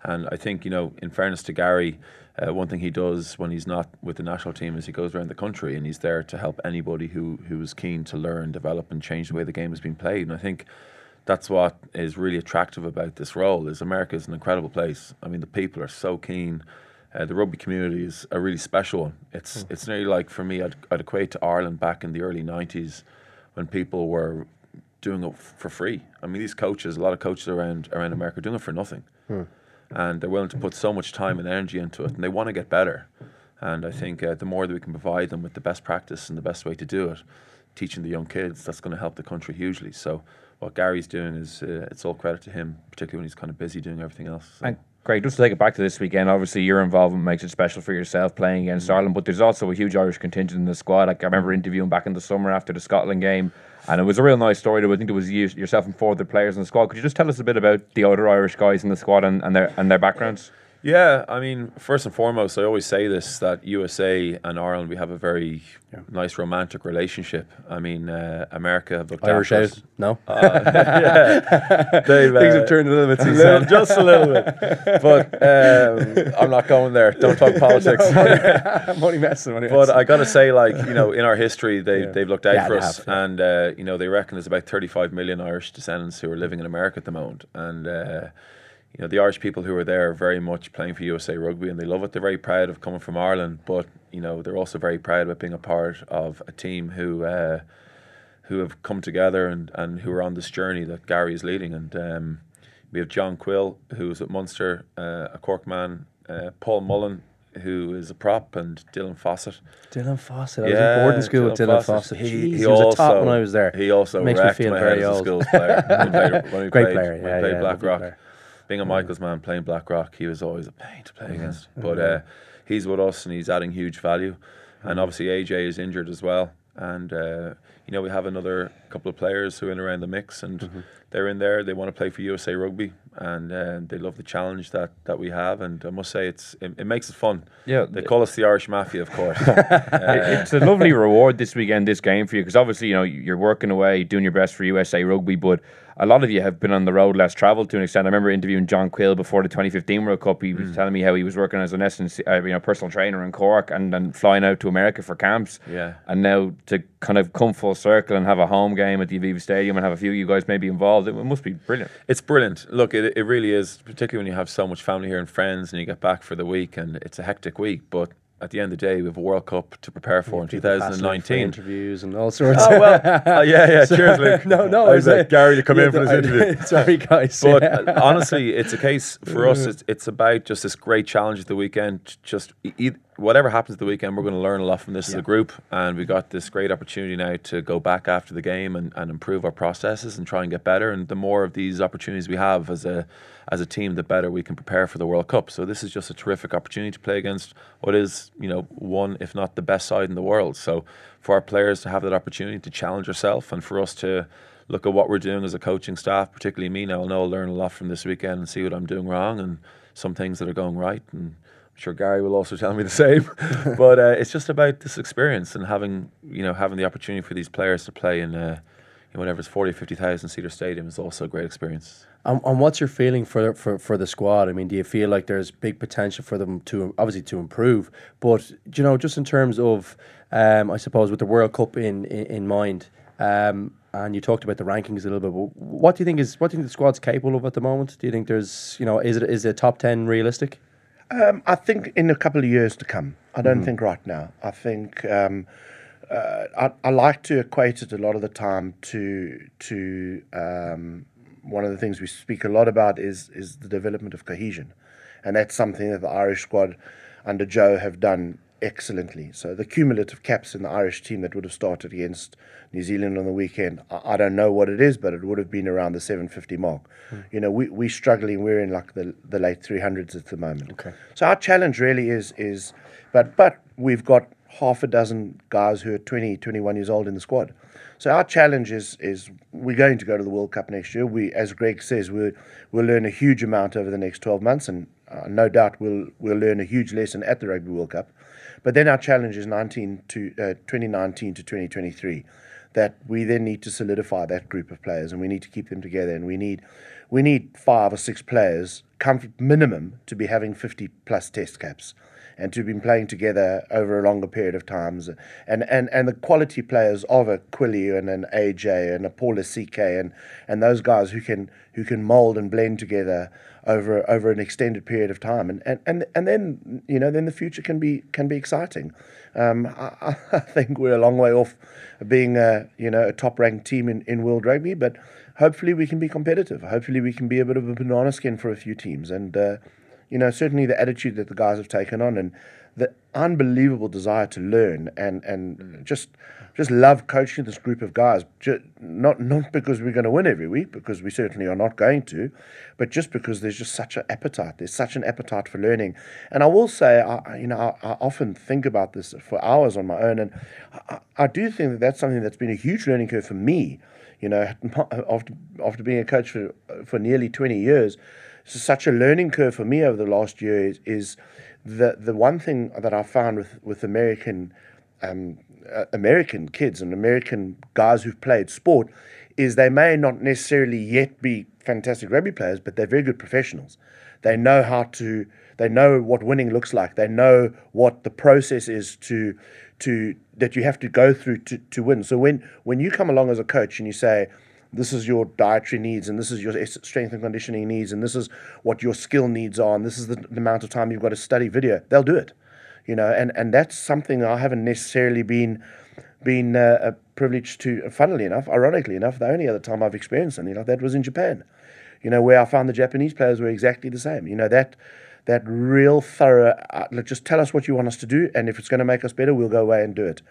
[SPEAKER 8] And I think you know, in fairness to Gary, uh, one thing he does when he's not with the national team is he goes around the country and he's there to help anybody who who is keen to learn, develop, and change the way the game has been played. And I think that's what is really attractive about this role. Is America is an incredible place. I mean, the people are so keen. Uh, the rugby community is a really special one. It's it's nearly like for me, I'd, I'd equate to Ireland back in the early '90s when people were doing it f- for free. I mean, these coaches, a lot of coaches around around America, are doing it for nothing, and they're willing to put so much time and energy into it, and they want to get better. And I think uh, the more that we can provide them with the best practice and the best way to do it, teaching the young kids, that's going to help the country hugely. So what Gary's doing is uh, it's all credit to him, particularly when he's kind of busy doing everything else. So.
[SPEAKER 5] And Great, just to take it back to this weekend, obviously your involvement makes it special for yourself playing against mm-hmm. Ireland, but there's also a huge Irish contingent in the squad. Like I remember interviewing back in the summer after the Scotland game, and it was a real nice story. I think it was you, yourself and four other players in the squad. Could you just tell us a bit about the other Irish guys in the squad and, and their and their backgrounds?
[SPEAKER 8] Yeah, I mean, first and foremost, I always say this that USA and Ireland, we have a very nice romantic relationship. I mean, uh, America have looked
[SPEAKER 6] Irish
[SPEAKER 8] after
[SPEAKER 6] out?
[SPEAKER 8] us.
[SPEAKER 6] No?
[SPEAKER 8] Uh, [LAUGHS] [LAUGHS] yeah. They've,
[SPEAKER 6] Things
[SPEAKER 8] uh,
[SPEAKER 6] have turned a little bit
[SPEAKER 8] a
[SPEAKER 6] since
[SPEAKER 8] little- just a little bit. But [LAUGHS] um, I'm not going there. Don't talk politics.
[SPEAKER 6] I'm only messing. Only
[SPEAKER 8] But
[SPEAKER 6] messing.
[SPEAKER 8] I got to say, like you know, in our history, they
[SPEAKER 6] Yeah.
[SPEAKER 8] they've looked out
[SPEAKER 6] Yeah,
[SPEAKER 8] for us,
[SPEAKER 6] have, yeah.
[SPEAKER 8] and uh, you know, they reckon there's about 35 million Irish descendants who are living in America at the moment, and. You know, the Irish people who are there are very much playing for USA Rugby and they love it. They're very proud of coming from Ireland, but, you know, they're also very proud about being a part of a team who uh, who have come together and, and who are on this journey that Gary is leading. And um, we have John Quill, who's at Munster, uh, a Cork man, uh, Paul Mullen, who is a prop, and Dylan Fawcett.
[SPEAKER 6] Dylan Fawcett. I was in boarding school with Dylan Fawcett.
[SPEAKER 8] He,
[SPEAKER 6] Jeez,
[SPEAKER 8] he,
[SPEAKER 6] he was a top
[SPEAKER 8] also-
[SPEAKER 6] when I was there.
[SPEAKER 8] He also
[SPEAKER 6] Makes me feel
[SPEAKER 8] my
[SPEAKER 6] very
[SPEAKER 8] head as a
[SPEAKER 6] old.
[SPEAKER 8] player. [LAUGHS] Played,
[SPEAKER 6] Great
[SPEAKER 8] played,
[SPEAKER 6] player, yeah,
[SPEAKER 8] played
[SPEAKER 6] yeah,
[SPEAKER 8] Blackrock.
[SPEAKER 6] player.
[SPEAKER 8] Being a Michael's man playing Blackrock, he was always a pain to play against. But
[SPEAKER 6] Mhm.
[SPEAKER 8] uh, he's with us and he's adding huge value. And obviously AJ is injured as well. And uh, you know we have another couple of players who are in around the mix, and
[SPEAKER 6] Mm-hmm.
[SPEAKER 8] they're in there. They want to play for USA Rugby, and uh, they love the challenge that, that we have. And I must say, it's it, it makes it fun.
[SPEAKER 5] Yeah.
[SPEAKER 8] they call us the Irish Mafia, of course. [LAUGHS] Uh,
[SPEAKER 5] it's a lovely reward this weekend, this game for you, because obviously you know you're working away, doing your best for USA Rugby, but a lot of you have been on the road, less travelled to an extent. I remember interviewing John Quill before the 2015 World Cup. He was telling me how he was working as an essence, uh, you know, personal trainer in Cork, and then flying out to America for camps.
[SPEAKER 8] Yeah.
[SPEAKER 5] and now to kind of come full circle and have a home game at the Aviva Stadium and have a few of you guys maybe involved, it must be brilliant.
[SPEAKER 8] It's brilliant. Look, it, it really is, particularly when you have so much family here and friends and you get back for the week and it's a hectic week. But at the end of the day, we have a World Cup to prepare for in
[SPEAKER 6] People hassling for
[SPEAKER 8] 2019.
[SPEAKER 6] interviews and all sorts. [LAUGHS]
[SPEAKER 8] Oh, well, uh, yeah, yeah. [LAUGHS] Cheers, Luke. [LAUGHS]
[SPEAKER 6] no, no,
[SPEAKER 8] I was like, Gary, to come
[SPEAKER 6] yeah,
[SPEAKER 8] in for this
[SPEAKER 6] I-
[SPEAKER 8] interview.
[SPEAKER 6] Sorry, guys.
[SPEAKER 8] But
[SPEAKER 6] Yeah.
[SPEAKER 8] uh, honestly, it's a case for us. It's, it's about just this great challenge at the weekend. Just e- whatever happens the weekend, we're going to learn a lot from this as a group, and we got this great opportunity now to go back after the game and, and improve our processes and try and get better. And the more of these opportunities we have as a as a team, the better we can prepare for the World Cup. So this is just a terrific opportunity to play against what is you know one, if not the best side in the world. So for our players to have that opportunity to challenge ourselves, and for us to look at what we're doing as a coaching staff, particularly me now. I'll learn a lot from this weekend and see what I'm doing wrong and some things that are going right. And sure Gary will also tell me the same. [LAUGHS] but uh, it's just about this experience and having you know having the opportunity for these players to play in. Uh, in whatever it's 40 or 50,000 seater stadium is also a great experience.
[SPEAKER 6] And, and what's your feeling for, for for the squad? I mean, do you feel like there's big potential for them to obviously to improve, but you know, just in terms of, um, I suppose, with the World Cup in in, in mind, um, and you talked about the rankings a little bit. What do you think is what do you think the squad's capable of at the moment? Do you think there's you know is it is a top ten realistic?
[SPEAKER 7] Um, I think in a couple of years to come. I don't
[SPEAKER 6] Mhm.
[SPEAKER 7] think right now. I think um, uh, I, I like to equate it a lot of the time to to um, one of the things we speak a lot about is is the development of cohesion, and that's something that the Irish squad under Joe have done excellently. So the cumulative caps in the Irish team that would have started against New Zealand on the weekend, I, I don't know what it is, but it would have been around the 750 mark. You know, we we're struggling. We're in like the the late 300s at the moment.
[SPEAKER 6] Okay.
[SPEAKER 7] So our challenge really is is, but but we've got half a dozen guys who are 20, 21 years old in the squad. So our challenge is is we're going to go to the World Cup next year. We, as Greg says, we we'll learn a huge amount over the next twelve months, and uh, no doubt we'll we'll learn a huge lesson at the Rugby World Cup. But then our challenge is 19 to uh, 2019 to 2023. That we then need to solidify that group of players and we need to keep them together and we need we need five or six players comfort minimum to be having 50 plus test caps and to have been playing together over a longer period of times. And and and the quality players of a Quilly and an AJ and a Paul Lasike and and those guys who can who can mold and blend together over over an extended period of time. And and and, and then you know then the future can be can be exciting. Um, I, I [LAUGHS] think we're a long way off being a you know a top ranked team in, in world rugby but hopefully we can be competitive. Hopefully we can be a bit of a banana skin for a few teams. And uh, you know, certainly the attitude that the guys have taken on and the unbelievable desire to learn and and mm. just just love coaching this group of guys. Just, not not because we're going to win every week, because we certainly are not going to, but just because there's just such an appetite. There's such an appetite for learning. And I will say, I, you know, I, I often think about this for hours on my own, and I, I do think that that's something that's been a huge learning curve for me. You know, [LAUGHS] after after being a coach for for nearly 20 years such a learning curve for me over the last year is, is the the one thing that I found with with American um, uh, American kids and American guys who've played sport is they may not necessarily yet be fantastic rugby players, but they're very good professionals. They know how to they know what winning looks like. They know what the process is to to that you have to go through to, to win. So when when you come along as a coach and you say, this is your dietary needs and this is your strength and conditioning needs and this is what your skill needs are and this is the, the amount of time you've got to study video. They'll do it you know and and that's something i haven't necessarily been been uh, privileged to funnily enough ironically enough the only other time i've experienced something like that was in japan you know where i found the japanese players were exactly the same you know that that real thorough uh, just tell us what you want us to do and if it's going to make us better we'll go away and do it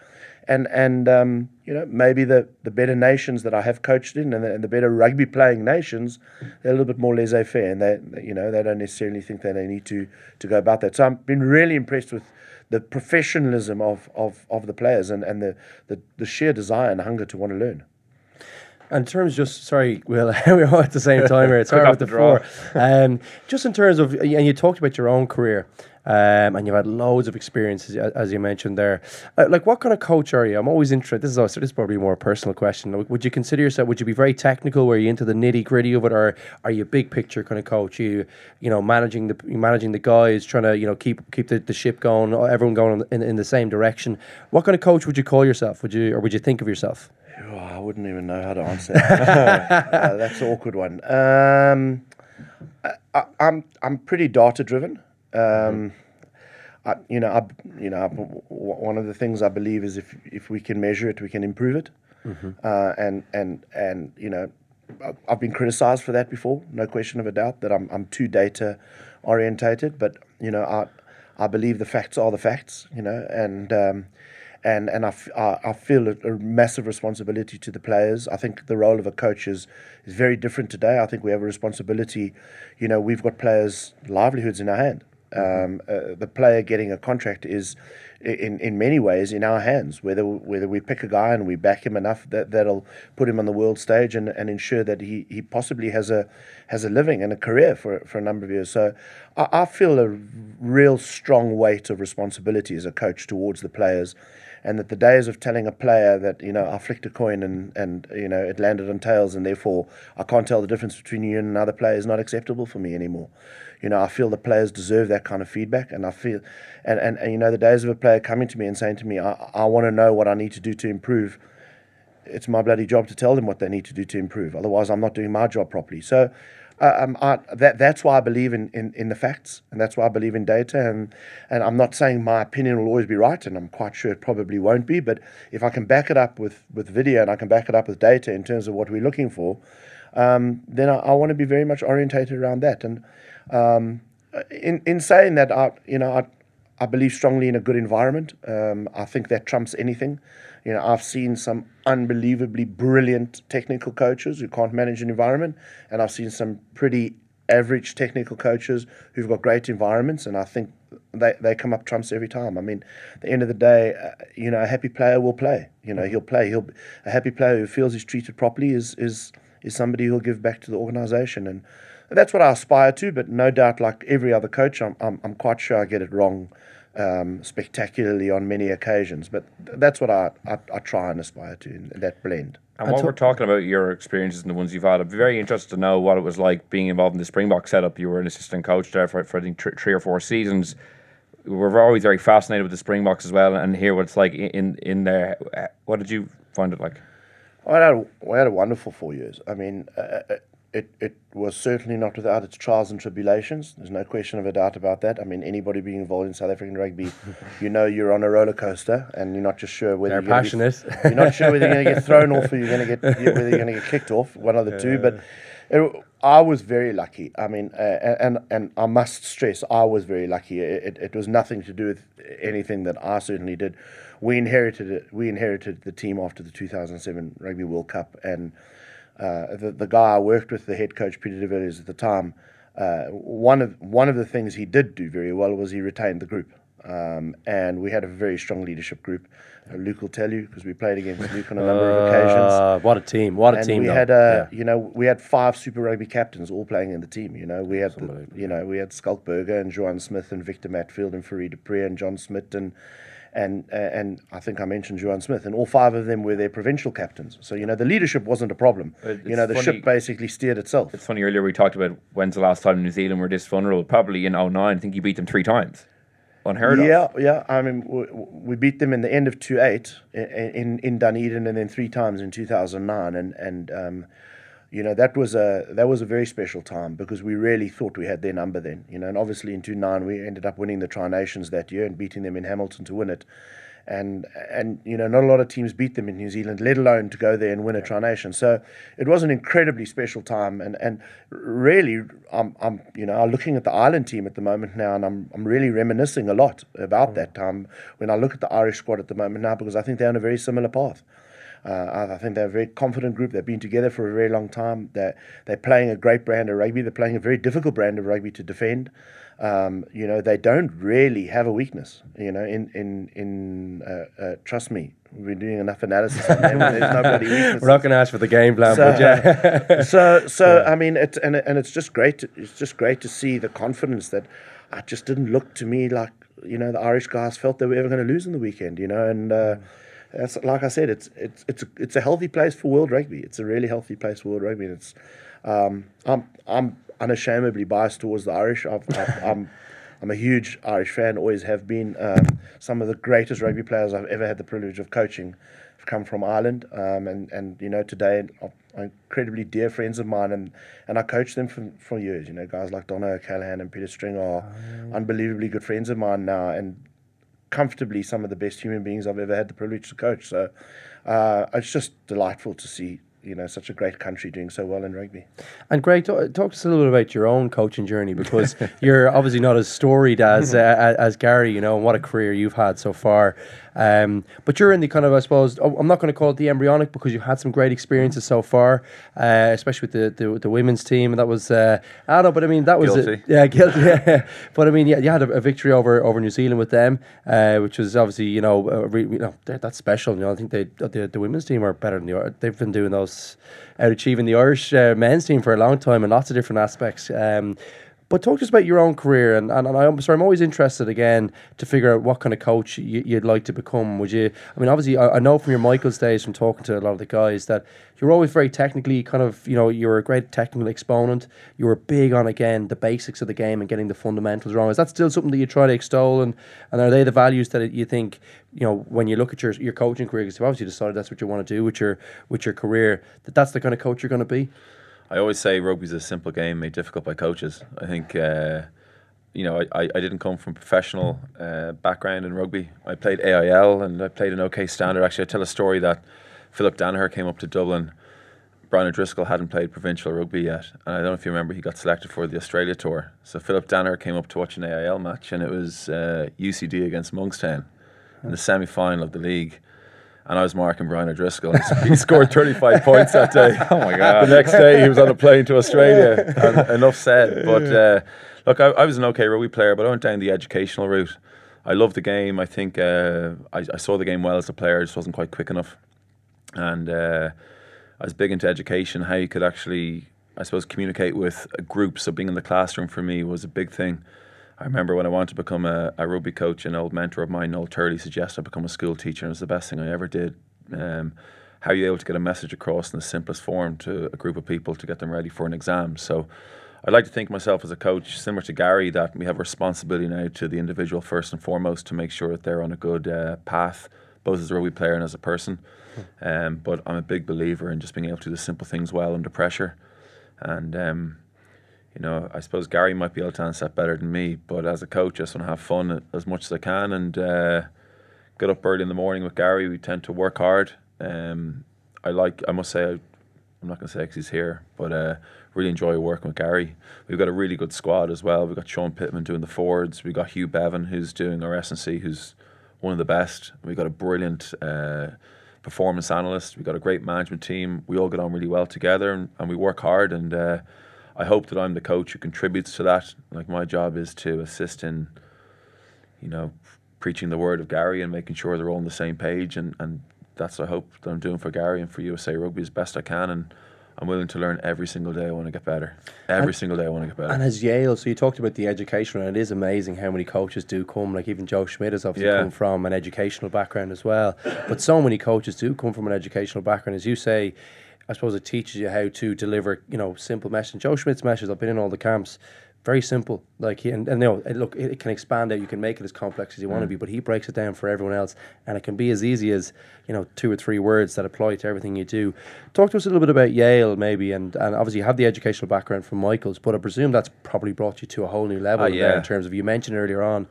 [SPEAKER 7] and and um, you know maybe the, the better nations that I have coached in and the, and the better rugby playing nations they're a little bit more laissez faire and they you know they don't necessarily think that they need to to go about that so I've been really impressed with the professionalism of of, of the players and, and the, the the sheer desire and hunger to want to learn.
[SPEAKER 6] And in terms, just sorry, Will, [LAUGHS] we're all at the same time here. It's [LAUGHS] hard with the, the floor. Um, just in terms of, and you talked about your own career. Um, and you've had loads of experiences, as you mentioned there. Uh, like, what kind of coach are you? I'm always interested. This is also, this is probably more a personal question. Would you consider yourself? Would you be very technical? Were you into the nitty gritty of it, or are you a big picture kind of coach? You, you know, managing the managing the guys, trying to you know keep keep the, the ship going, everyone going in, in the same direction. What kind of coach would you call yourself? Would you or would you think of yourself?
[SPEAKER 7] Oh, I wouldn't even know how to answer. [LAUGHS] uh, that's an awkward one. Um, I, I'm, I'm pretty data driven. Um, mm-hmm. I, you know, I, you know, one of the things I believe is if if we can measure it, we can improve it. Mm-hmm. Uh, and and and you know, I've been criticised for that before, no question of a doubt. That I'm I'm too data orientated, but you know, I I believe the facts are the facts. You know, and um, and and I, f- I, I feel a, a, massive responsibility to the players. I think the role of a coach is, is very different today. I think we have a responsibility. You know, we've got players' livelihoods in our hand. Um, uh, the player getting a contract is, in in many ways, in our hands. Whether whether we pick a guy and we back him enough that that'll put him on the world stage and, and ensure that he, he possibly has a has a living and a career for for a number of years. So I, I feel a real strong weight of responsibility as a coach towards the players and that the days of telling a player that you know I flicked a coin and and you know it landed on tails and therefore I can't tell the difference between you and another player is not acceptable for me anymore. You know I feel the players deserve that kind of feedback, and I feel and and, and you know the days of a player coming to me and saying to me I I want to know what I need to do to improve. It's my bloody job to tell them what they need to do to improve. Otherwise, I'm not doing my job properly. So, uh, um, I, that that's why I believe in, in, in the facts, and that's why I believe in data. And and I'm not saying my opinion will always be right, and I'm quite sure it probably won't be. But if I can back it up with, with video and I can back it up with data in terms of what we're looking for, um, then I, I want to be very much orientated around that. And um, in in saying that, I you know I I believe strongly in a good environment. Um, I think that trumps anything. You know, I've seen some unbelievably brilliant technical coaches who can't manage an environment, and I've seen some pretty average technical coaches who've got great environments, and I think they, they come up trumps every time. I mean, at the end of the day, uh, you know, a happy player will play. You know, he'll play. He'll a happy player who feels he's treated properly is is is somebody who'll give back to the organisation, and that's what I aspire to. But no doubt, like every other coach, I'm I'm, I'm quite sure I get it wrong um, spectacularly on many occasions. But that's what I, I, I try and aspire to, in that blend.
[SPEAKER 5] And while we're talking about your experiences and the ones you've had, I'd be very interested to know what it was like being involved in the Springbok setup. You were an assistant coach there for, for I think, three or four seasons. We're always very fascinated with the Springboks as well, and hear what it's like in in there. Uh, What did you find it like?
[SPEAKER 7] I had a, we had a wonderful four years. I mean, uh, it, it was certainly not without its trials and tribulations. There's no question of a doubt about that. I mean, anybody being involved in South African rugby, [LAUGHS] you know you're on a roller coaster and you're not just sure whether
[SPEAKER 6] They're
[SPEAKER 7] you're be-
[SPEAKER 6] passionate.
[SPEAKER 7] you're not sure whether you're going to get thrown off or you're going to get [LAUGHS] whether you're going to get kicked off. One of the two, but. It, I was very lucky. I mean, uh, and and I must stress, I was very lucky. It, it, it was nothing to do with anything that I certainly did. We inherited it. We inherited the team after the 2007 Rugby World Cup, and uh, the the guy I worked with, the head coach Peter de Villiers at the time, uh, one of one of the things he did do very well was he retained the group, um, and we had a very strong leadership group. Uh, Luke will tell you because we played against Luke on a number of occasions.
[SPEAKER 6] Uh, what a team! What a
[SPEAKER 7] and
[SPEAKER 6] team!
[SPEAKER 7] we
[SPEAKER 6] though.
[SPEAKER 7] had, uh,
[SPEAKER 6] Yeah.
[SPEAKER 7] you know, we had five Super Rugby captains all playing in the team. You know, we had, the, you know, we had Schalk Burger and Juan Smith and Victor Matfield and Fourie du Preez and John Smit and and uh, and I think I mentioned Juan Smith and all five of them were their provincial captains. So you know, the leadership wasn't a problem.
[SPEAKER 5] It-
[SPEAKER 7] you know, the
[SPEAKER 5] funny-
[SPEAKER 7] ship basically steered itself.
[SPEAKER 5] It's funny earlier we talked about when's the last time New Zealand were this vulnerable. Probably in 09. I think you beat them three times. Unheard
[SPEAKER 7] yeah,
[SPEAKER 5] of.
[SPEAKER 7] yeah. I mean, we, we beat them in the end of two eight in in Dunedin, and then three times in two thousand nine, and and um, you know that was a that was a very special time because we really thought we had their number then. You know, and obviously in two nine we ended up winning the Tri Nations that year and beating them in Hamilton to win it. And and you know not a lot of teams beat them in New Zealand, let alone to go there and win a Tri Nation. So it was an incredibly special time, and and really I'm I'm you know I'm looking at the Ireland team at the moment now, and I'm I'm really reminiscing a lot about mm. that time when I look at the Irish squad at the moment now because I think they're on a very similar path. Uh, I, I think they're a very confident group. They've been together for a very long time. They're, they're playing a great brand of rugby. They're playing a very difficult brand of rugby to defend. Um, you know, they don't really have a weakness. You know, in in in uh, uh, trust me, we've been doing enough analysis on them. There's no bloody weakness.
[SPEAKER 6] We're not going to ask for the game plan,
[SPEAKER 7] So,
[SPEAKER 6] but yeah. [LAUGHS]
[SPEAKER 7] so so I mean, it, and and it's just great. To, it's just great to see the confidence that it just didn't look to me like you know the Irish guys felt they were ever going to lose in the weekend. You know, and uh, that's like I said, it's it's it's a, it's a healthy place for world rugby. It's a really healthy place for world rugby. And it's um, I'm I'm unashamedly biased towards the Irish. I've, I've, [LAUGHS] I'm I'm a huge Irish fan, always have been. Um, some of the greatest rugby players I've ever had the privilege of coaching have come from Ireland, um, and and you know today are are incredibly dear friends of mine, and, and I coach them for, for years. You know, guys like Donncha O'Callaghan and Peter Stringer are unbelievably good friends of mine now, and comfortably some of the best human beings I've ever had the privilege to coach. So uh, it's just delightful to see you know such a great country doing so well in rugby.
[SPEAKER 6] And Greg, talk, talk to us a little bit about your own coaching journey because [LAUGHS] you're obviously not as storied as [LAUGHS] uh, as Gary, you know, and what a career you've had so far. Um, but you're in the kind of, I suppose, oh, I'm not going to call it the embryonic because you've had some great experiences so far, uh, especially with the, the the women's team. That was, uh, I don't know, but I mean, that was, a- yeah, guilty. [LAUGHS] Yeah. but I mean, yeah, you had a, a victory over over New Zealand with them, uh, which was obviously, you know, uh, re, you know, that's special. You know, I think they the, the women's team are better than the they've been doing those out achieving the Irish uh, men's team for a long time in lots of different aspects. Um, but talk to us about your own career, and, and, and I'm sorry, I'm always interested again to figure out what kind of coach you, you'd like to become. Would you? I mean, obviously, I, I know from your Michaels days, from talking to a lot of the guys, that you're always very technically kind of, you know, you're a great technical exponent. You were big on again the basics of the game and getting the fundamentals wrong. Is that still something that you try to extol, and, and are they the values that you think, you know, when you look at your your coaching career, because you've obviously decided that's what you want to do with your with your career, that that's the kind of coach you're going to be.
[SPEAKER 8] I always say rugby's a simple game made difficult by coaches. I think, uh, you know, I, I didn't come from professional uh, background in rugby. I played AIL and I played an OK standard. Actually, I tell a story that Philip Danaher came up to Dublin. Brian O'Driscoll hadn't played provincial rugby yet, and I don't know if you remember, he got selected for the Australia tour. So Philip Danaher came up to watch an AIL match, and it was uh, UCD against Monkstown in the semi final of the league. And I was marking Brian O'Driscoll. He scored 35 [LAUGHS] points that day. [LAUGHS]
[SPEAKER 5] Oh my God.
[SPEAKER 8] The next day, he was on a plane to Australia. [LAUGHS] And enough said. But uh, look, I, I was an okay rugby player, but I went down the educational route. I loved the game. I think uh, I, I saw the game well as a player, I just wasn't quite quick enough. And uh, I was big into education, how you could actually, I suppose, communicate with a group. So being in the classroom for me was a big thing. I remember when I wanted to become a, a rugby coach, an old mentor of mine, Noel Turley, suggested I become a school teacher, and it was the best thing I ever did. Um, how are you able to get a message across in the simplest form to a group of people to get them ready for an exam? So I'd like to think myself as a coach, similar to Gary, that we have a responsibility now to the individual first and foremost to make sure that they're on a good uh, path, both as a rugby player and as a person. Um, but I'm a big believer in just being able to do the simple things well under pressure. And, um, you know, I suppose Gary might be able to answer that better than me, but as a coach, I just want to have fun as much as I can and uh, get up early in the morning with Gary. We tend to work hard. Um, I like, I must say, I, I'm not going to say 'cause he's here, but uh, really enjoy working with Gary. We've got a really good squad as well. We've got Sean Pittman doing the forwards. We've got Hugh Bevan who's doing our S&C, who's one of the best. We've got a brilliant uh, performance analyst. We've got a great management team. We all get on really well together and, and we work hard. And uh, I hope that I'm the coach who contributes to that. Like my job is to assist in, you know, preaching the word of Gary and making sure they're all on the same page. And, and that's what I hope that I'm doing for Gary and for USA Rugby as best I can. And I'm willing to learn every single day. I want to get better. Every
[SPEAKER 6] And-
[SPEAKER 8] single day, I want to get better.
[SPEAKER 6] And as Yale, so you talked about the education, and it is amazing how many coaches do come. Like even Joe Schmidt has obviously
[SPEAKER 8] Yeah.
[SPEAKER 6] come from an educational background as well. But so many coaches do come from an educational background, as you say. I suppose it teaches you how to deliver, you know, simple message. Joe Schmidt's message. I've been in all the camps. Very simple, like he, and, and you know, it, look, it, it can expand out. You can make it as complex as you want to
[SPEAKER 8] Mm.
[SPEAKER 6] be, but he breaks it down for everyone else, and it can be as easy as you know two or three words that apply to everything you do. Talk to us a little bit about Yale, maybe, and and obviously you have the educational background from Michaels, but I presume that's probably brought you to a whole new level there
[SPEAKER 8] yeah.
[SPEAKER 6] in terms of you mentioned earlier on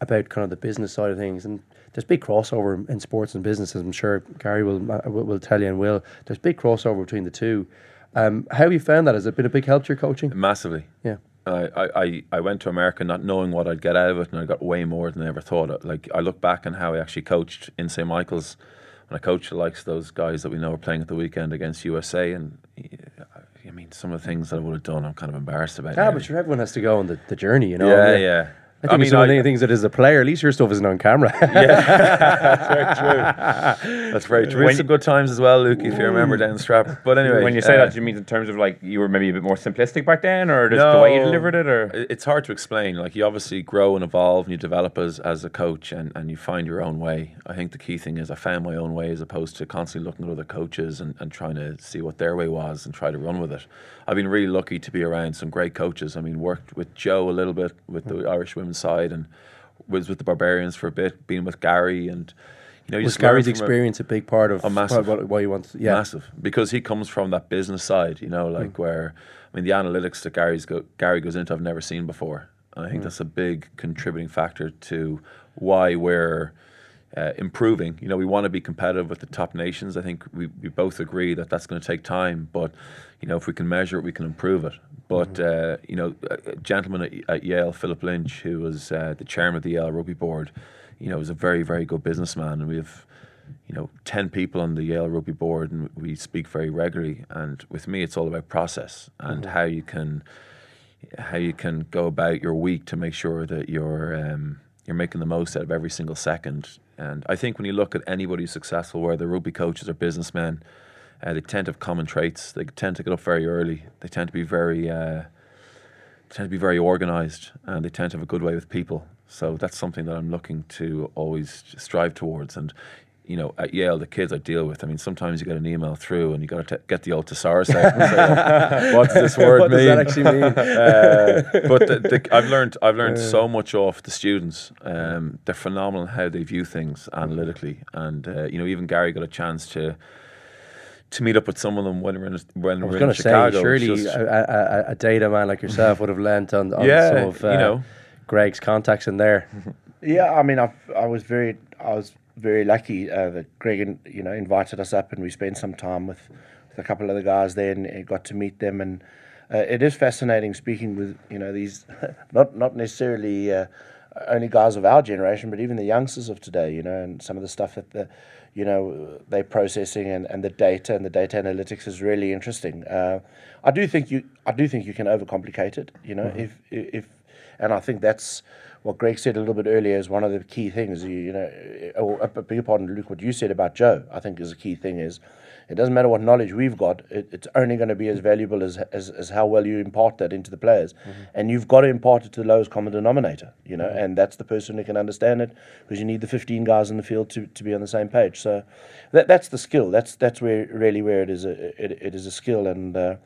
[SPEAKER 6] about kind of the business side of things and. There's big crossover in sports and businesses. I'm sure Gary will uh, will, will tell you and will. There's big crossover between the two. Um, how have you found that? Has it been a big help to your coaching?
[SPEAKER 8] Massively.
[SPEAKER 6] Yeah.
[SPEAKER 8] I, I, I- went to America not knowing what I'd get out of it, and I got way more than I ever thought. Of. Like I look back on how I actually coached in St Michael's, and I coached the likes of those guys that we know are playing at the weekend against USA, and I mean some of the things that I would have done, I'm kind of embarrassed about.
[SPEAKER 6] Yeah,
[SPEAKER 8] now.
[SPEAKER 6] but sure, everyone has to go on the, the journey, you know.
[SPEAKER 8] Yeah,
[SPEAKER 6] uh,
[SPEAKER 8] yeah.
[SPEAKER 6] I think
[SPEAKER 8] I mean,
[SPEAKER 6] one of the things that as a player, at least your stuff isn't on camera. [LAUGHS]
[SPEAKER 8] Yeah, that's very true. That's very true. We had some good times as well, Luke, if you remember down the strap. But anyway,
[SPEAKER 5] when you say
[SPEAKER 8] uh,
[SPEAKER 5] that, do you mean in terms of like you were maybe a bit more simplistic back then, or just the way you delivered it, or
[SPEAKER 8] it's hard to explain. Like you obviously grow and evolve, and you develop as as a coach, and and you find your own way. I think the key thing is I found my own way as opposed to constantly looking at other coaches and, and trying to see what their way was and try to run with it. I've been really lucky to be around some great coaches. I mean, worked with Joe a little bit with the Irish women's side, and was with the Barbarians for a bit. Being with Gary and. You know, you
[SPEAKER 6] Was Gary's
[SPEAKER 8] from a-
[SPEAKER 6] experience a big part of
[SPEAKER 8] massive.
[SPEAKER 6] what, what you want? Yeah.
[SPEAKER 8] massive because he comes from that business side, you know, like where I mean the analytics that Gary's go, Gary goes into I've never seen before. And I think
[SPEAKER 6] Mm.
[SPEAKER 8] that's a big contributing factor to why we're uh, improving. You know, we want to be competitive with the top nations. I think we, we both agree that that's going to take time, but you know, if we can measure it, we can improve it. But uh, you know, a, gentleman at, at Yale, Philip Lynch, who was uh, the chairman of the Yale Rugby Board, you know, was a very very good businessman, and we have you know, 10 people on the Yale Rugby Board and we speak very regularly. And with me, it's all about process and
[SPEAKER 6] Mhm.
[SPEAKER 8] how you can how you can go about your week to make sure that you're um, you're making the most out of every single second. And I think when you look at anybody who's successful, whether rugby coaches or businessmen, uh, they tend to have common traits. They tend to get up very early. They tend to be very uh, tend to be very organized and they tend to have a good way with people. So that's something that I'm looking to always strive towards. And you know, at Yale, the kids I deal with, I mean, sometimes you get an email through and you got to get the old thesaurus out. And say, [LAUGHS] what does this word mean?
[SPEAKER 6] What does that actually mean? [LAUGHS]
[SPEAKER 8] uh, but the, the, I've learned, I've learned
[SPEAKER 6] Uh.
[SPEAKER 8] so much off the students. Um, they're phenomenal how they view things analytically, and uh, you know, even Gary got a chance to. To meet up with some of them when we're in, when we're
[SPEAKER 6] going
[SPEAKER 8] in
[SPEAKER 6] to
[SPEAKER 8] Chicago,
[SPEAKER 6] say,
[SPEAKER 8] it's
[SPEAKER 6] surely
[SPEAKER 8] just-
[SPEAKER 6] a, a, a data man like yourself would have lent on, on
[SPEAKER 8] Yeah,
[SPEAKER 6] some of uh,
[SPEAKER 8] you know.
[SPEAKER 6] Greg's contacts in there.
[SPEAKER 7] Yeah, I mean, I I was very I was very lucky uh, that Greg you know invited us up and we spent some time with, with a couple of the guys there and, and got to meet them and uh, it is fascinating speaking with you know these [LAUGHS] not not necessarily uh, only guys of our generation but even the youngsters of today you know and some of the stuff that the you know they're processing and, and the data and the data analytics is really interesting. Uh, I do think you I do think you can overcomplicate it. You know
[SPEAKER 6] Mhm.
[SPEAKER 7] if if and I think that's what Greg said a little bit earlier is one of the key things. You, you know, or I beg your pardon, Luke. What you said about Joe, I think, is a key thing. Is it doesn't matter what knowledge we've got; it, it's only going to be as valuable as, as as how well you impart that into the players, and you've got to impart it to the lowest common denominator. You know, and that's the person who can understand it because you need the 15 guys in the field to, to be on the same page. So that that's the skill. That's that's where really where it is a it, it is a skill, and uh,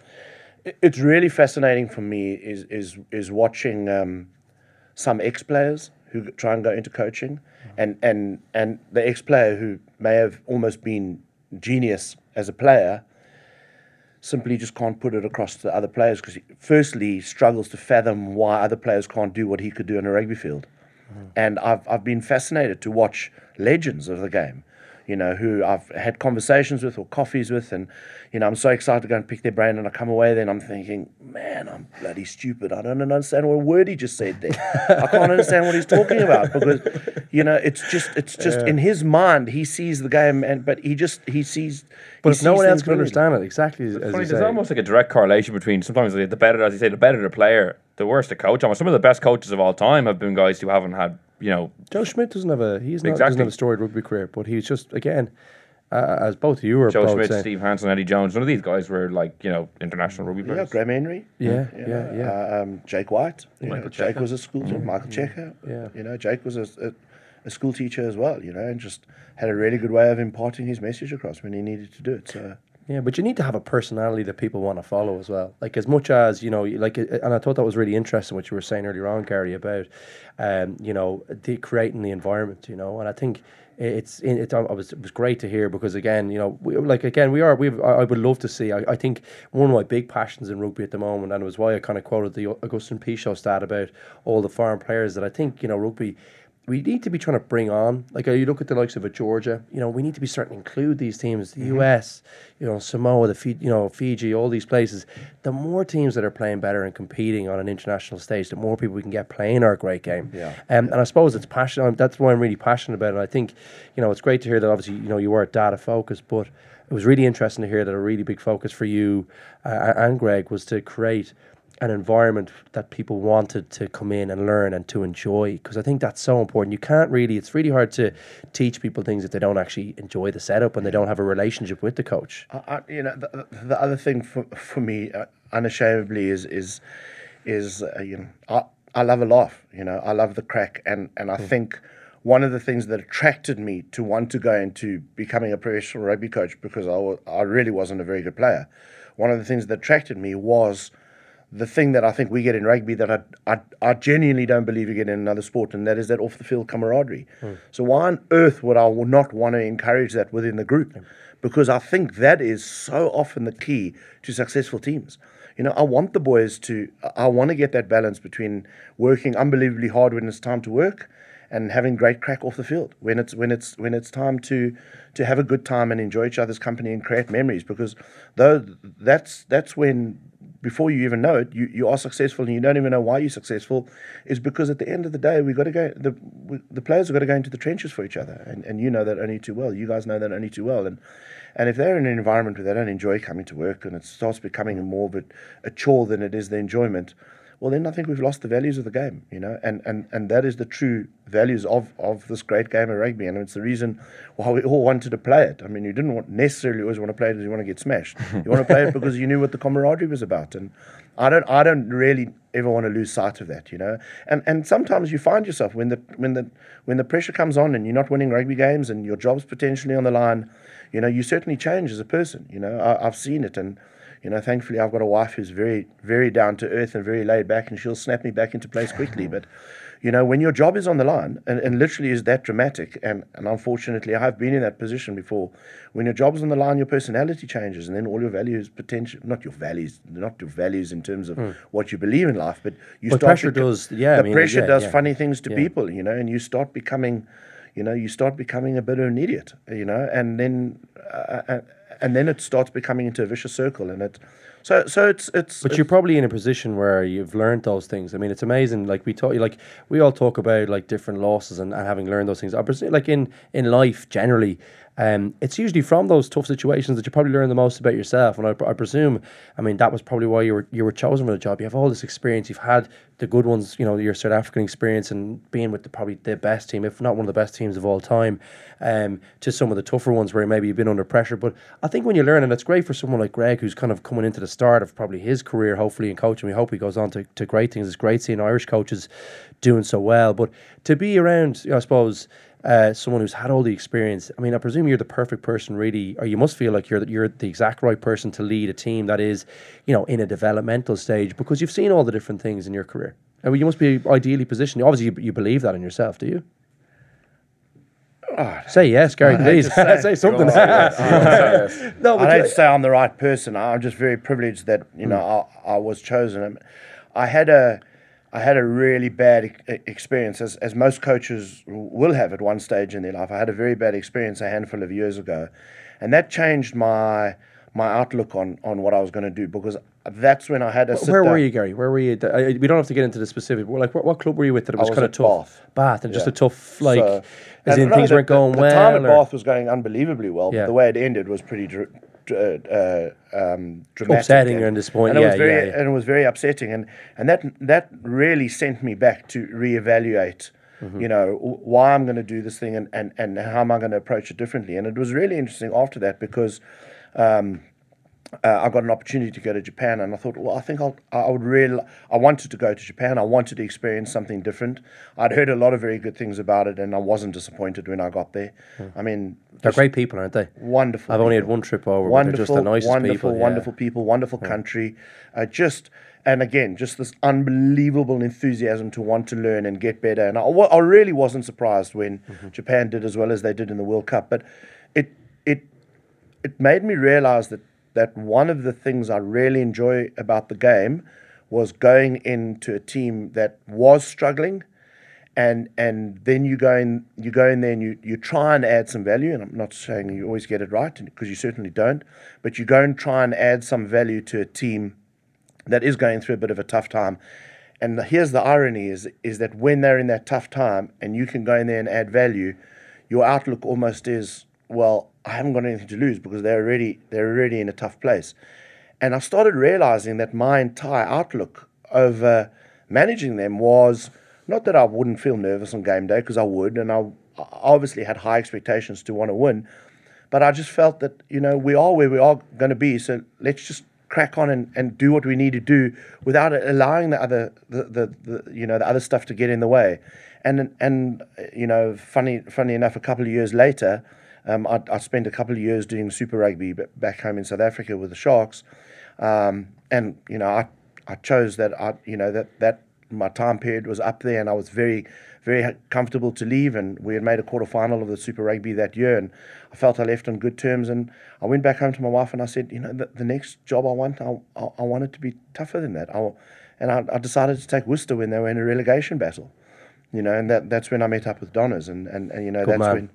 [SPEAKER 7] it- it's really fascinating for me is is is watching. Um, some ex players who try and go into coaching, and and and the ex player who may have almost been genius as a player simply just can't put it across to the other players because he firstly struggles to fathom why other players can't do what he could do in a rugby field. Mm-hmm. And I've I've been fascinated to watch legends of the game, you know, who I've had conversations with or coffees with, and you know, I'm so excited to go and pick their brain, and I come away then I'm thinking, man, I'm bloody stupid. I don't understand what word he just said there. I can't [LAUGHS] understand what he's talking about because, you know, it's just it's just
[SPEAKER 6] Yeah.
[SPEAKER 7] in his mind he sees the game, and but he just he sees.
[SPEAKER 6] But
[SPEAKER 7] he
[SPEAKER 6] if no one else can understand it, exactly as, as
[SPEAKER 5] Funny,
[SPEAKER 6] you
[SPEAKER 5] there's
[SPEAKER 6] say.
[SPEAKER 5] almost like a direct correlation between sometimes the better, as you say, the better the player, the worse the coach. I Almost some of the best coaches of all time have been guys who haven't had, you know,
[SPEAKER 6] Joe Schmidt doesn't have a he's not, doesn't
[SPEAKER 5] Exactly.
[SPEAKER 6] have a storied rugby career, but he's just again, uh, as both of you were
[SPEAKER 5] Joe
[SPEAKER 6] both
[SPEAKER 5] Schmidt,
[SPEAKER 6] saying,
[SPEAKER 5] Steve Hansen, Eddie Jones. None of these guys were like you know international rugby players. Yeah.
[SPEAKER 7] Graham Henry.
[SPEAKER 6] Yeah,
[SPEAKER 7] you
[SPEAKER 6] yeah,
[SPEAKER 7] know,
[SPEAKER 6] yeah.
[SPEAKER 7] Uh, um, Jake White. you know, Jake was a school teacher. Michael Cheika.
[SPEAKER 6] Yeah.
[SPEAKER 7] You know, Jake was a, a, a school teacher as well, you know, and just had a really good way of imparting his message across when he needed to do it. So,
[SPEAKER 6] Yeah, but you need to have a personality that people want to follow as well. Like as much as you know, like, and I thought that was really interesting what you were saying earlier on, Gary, about, um, you know, the creating the environment. You know, and I think it's it, it was it was great to hear because again, you know, we, like again, we are we I, I would love to see. I, I think one of my big passions in rugby at the moment, and it was why I kind of quoted the Agustín Pichot stat about all the foreign players that I think you know rugby we need to be trying to bring on, like uh, you look at the likes of a Georgia, you know, we need to be starting to include these teams, the US, you know, Samoa, the Fi- you know Fiji, all these places. The more teams that are playing better and competing on an international stage, the more people we can get playing our great game.
[SPEAKER 7] Yeah.
[SPEAKER 6] Um, and I suppose it's passion. That's why I'm really passionate about it. And I think, you know, it's great to hear that. Obviously, you know, you were data focused, but it was really interesting to hear that a really big focus for you uh, and Greg was to create an environment that people wanted to come in and learn and to enjoy because I think that's so important. You can't really, it's really hard to teach people things if they don't actually enjoy the setup and they don't have a relationship with the coach.
[SPEAKER 7] I, I, you know, the, the- the other thing for for me, uh, unashamedly, is is is uh, you know, I I love a laugh. You know, I love the crack, and and I think one of the things that attracted me to want to go into becoming a professional rugby coach because I wa- I really wasn't a very good player. One of the things that attracted me was the thing that I think we get in rugby that I, I, I genuinely don't believe you get in another sport, and that is that off the field camaraderie. Hmm. So, why on earth would I not want to encourage that within the group? Hmm. Because I think that is so often the key to successful teams. You know, I want the boys to, I- I want to get that balance between working unbelievably hard when it's time to work and having great crack off the field when it's when it's when it's time to to have a good time and enjoy each other's company and create memories because though that's that's when before you even know it you, you are successful and you don't even know why you're successful is because at the end of the day we've got to go the we, the players have got to go into the trenches for each other. And, and you know that only too well. You guys know that only too well. And and if they're in an environment where they don't enjoy coming to work and it starts becoming more of a, a chore than it is the enjoyment well then I think we've lost the values of the game, you know, and, and, and that is the true values of, of this great game of rugby, and it's the reason why we all wanted to play it. I mean, you didn't want, necessarily always want to play it because you want to get smashed. You want to play it [LAUGHS] because you knew what the camaraderie was about, and I don't I don't really ever want to lose sight of that, you know. And and sometimes you find yourself when the when the when the pressure comes on and you're not winning rugby games and your job's potentially on the line, you know, you certainly change as a person. You know, I, I've seen it and you know, thankfully I've got a wife who's very, very down to earth and very laid back, and she'll snap me back into place quickly. But, you know, when your job is on the line, and, and literally is that dramatic, and, and unfortunately I've been in that position before, when your job's on the line, your personality changes, and then all your values, potential, not your values, not your values in terms of
[SPEAKER 6] Hmm.
[SPEAKER 7] what you believe in life, but you
[SPEAKER 6] But
[SPEAKER 7] start.
[SPEAKER 6] pressure does- yeah, I
[SPEAKER 7] the
[SPEAKER 6] mean,
[SPEAKER 7] pressure
[SPEAKER 6] yeah,
[SPEAKER 7] does
[SPEAKER 6] yeah.
[SPEAKER 7] funny things to
[SPEAKER 6] Yeah.
[SPEAKER 7] people, you know, and you start becoming, you know, you start becoming a bit of an idiot, you know, and then, uh, uh, and then it starts becoming into a vicious circle, and it So so it's it's.
[SPEAKER 6] But you're probably in a position where you've learned those things. I mean, it's amazing. Like we talk, like we all talk about like different losses and, and having learned those things. I presume, like in in life generally, um, it's usually from those tough situations that you probably learn the most about yourself. And I, I presume, I mean, that was probably why you were you were chosen for the job. You have all this experience. You've had the good ones, you know, your South African experience and being with the, probably the best team, if not one of the best teams of all time, um, to some of the tougher ones where maybe you've been under pressure. But I think when you learn, and it's great for someone like Greg, who's kind of coming into the start of probably his career, hopefully in coaching. We hope he goes on to, to great things. It's great seeing Irish coaches doing so well. But to be around, you know, I suppose uh, someone who's had all the experience. I mean, I presume you're the perfect person, really, or you must feel like you're the, you're the exact right person to lead a team that is, you know, in a developmental stage because you've seen all the different things in your career. I mean, you must be ideally positioned. Obviously, you, you believe that in yourself, do you?
[SPEAKER 7] Oh,
[SPEAKER 6] Say yes, Gary, please.
[SPEAKER 7] say- [LAUGHS]
[SPEAKER 6] say something. [LAUGHS]
[SPEAKER 7] Say yes. You won't say
[SPEAKER 6] no,
[SPEAKER 7] I don't say I'm the right person. I'm just very privileged that you know I, I was chosen. I had a I had a really bad experience, as as most coaches will have at one stage in their life. I had a very bad experience a handful of years ago, and that changed my my outlook on on what I was going to do because that's when I had a.
[SPEAKER 6] Where were you, Gary? Where were you? I, we don't have to get into the specific. But like, what, what club were you with that it was,
[SPEAKER 7] was
[SPEAKER 6] kind of tough?
[SPEAKER 7] Bath.
[SPEAKER 6] Bath, and just
[SPEAKER 7] Yeah.
[SPEAKER 6] a tough, like,
[SPEAKER 7] So-
[SPEAKER 6] as in
[SPEAKER 7] no,
[SPEAKER 6] things
[SPEAKER 7] the-
[SPEAKER 6] weren't going
[SPEAKER 7] the,
[SPEAKER 6] well.
[SPEAKER 7] The time at Bath was going unbelievably well,
[SPEAKER 6] Yeah.
[SPEAKER 7] but the way it ended was pretty dr- uh, um, dramatic.
[SPEAKER 6] Upsetting and disappointing,
[SPEAKER 7] And it
[SPEAKER 6] yeah,
[SPEAKER 7] was very,
[SPEAKER 6] yeah, yeah.
[SPEAKER 7] and it was very upsetting, and and that that really sent me back to reevaluate.
[SPEAKER 6] Mm-hmm.
[SPEAKER 7] You know why I'm going to do this thing and, and, and how am I going to approach it differently? And it was really interesting after that because um, uh, I got an opportunity to go to Japan, and I thought, well, I think I'll, I would really, I wanted to go to Japan. I wanted to experience something different. I'd heard a lot of very good things about it, and I wasn't disappointed when I got there. I mean,
[SPEAKER 6] They're great people, aren't they?
[SPEAKER 7] Wonderful.
[SPEAKER 6] I've only had one trip over,
[SPEAKER 7] Wonderful,
[SPEAKER 6] just the nicest
[SPEAKER 7] wonderful,
[SPEAKER 6] people. yeah.
[SPEAKER 7] wonderful people, wonderful country. Uh, just and again, just this unbelievable enthusiasm to want to learn and get better. And I, I really wasn't surprised when
[SPEAKER 6] Mm-hmm.
[SPEAKER 7] Japan did as well as they did in the World Cup. But it it it made me realize that that one of the things I really enjoy about the game was going into a team that was struggling and and then you go in you go in there and you, you try and add some value and I'm not saying you always get it right because you certainly don't but you go and try and add some value to a team that is going through a bit of a tough time. And the- here's the irony is is that when they're in that tough time and you can go in there and add value your outlook almost is well I haven't got anything to lose because they're already they're already in a tough place and I started realizing that my entire outlook over managing them was not that I wouldn't feel nervous on game day, because I would, and I obviously had high expectations to want to win. But I just felt that, you know, we are where we are going to be. So let's just crack on and, and do what we need to do without allowing the other, the, the, the, you know, the other stuff to get in the way. And, and you know, funny, funny enough, a couple of years later, um, I, I spent a couple of years doing Super Rugby back home in South Africa with the Sharks. Um, and, you know, I, I chose that, I, you know, that, that my time period was up there and I was very, very comfortable to leave. And we had made a quarter final of the Super Rugby that year. And I felt I left on good terms. And I went back home to my wife and I said, you know, the, the next job I want, I, I, I want it to be tougher than that. I, and I, I decided to take Worcester when they were in a relegation battle. You know, and that, that's when I met up with Donners. And, and, and you know,
[SPEAKER 6] Good
[SPEAKER 7] that's
[SPEAKER 6] man.
[SPEAKER 7] when.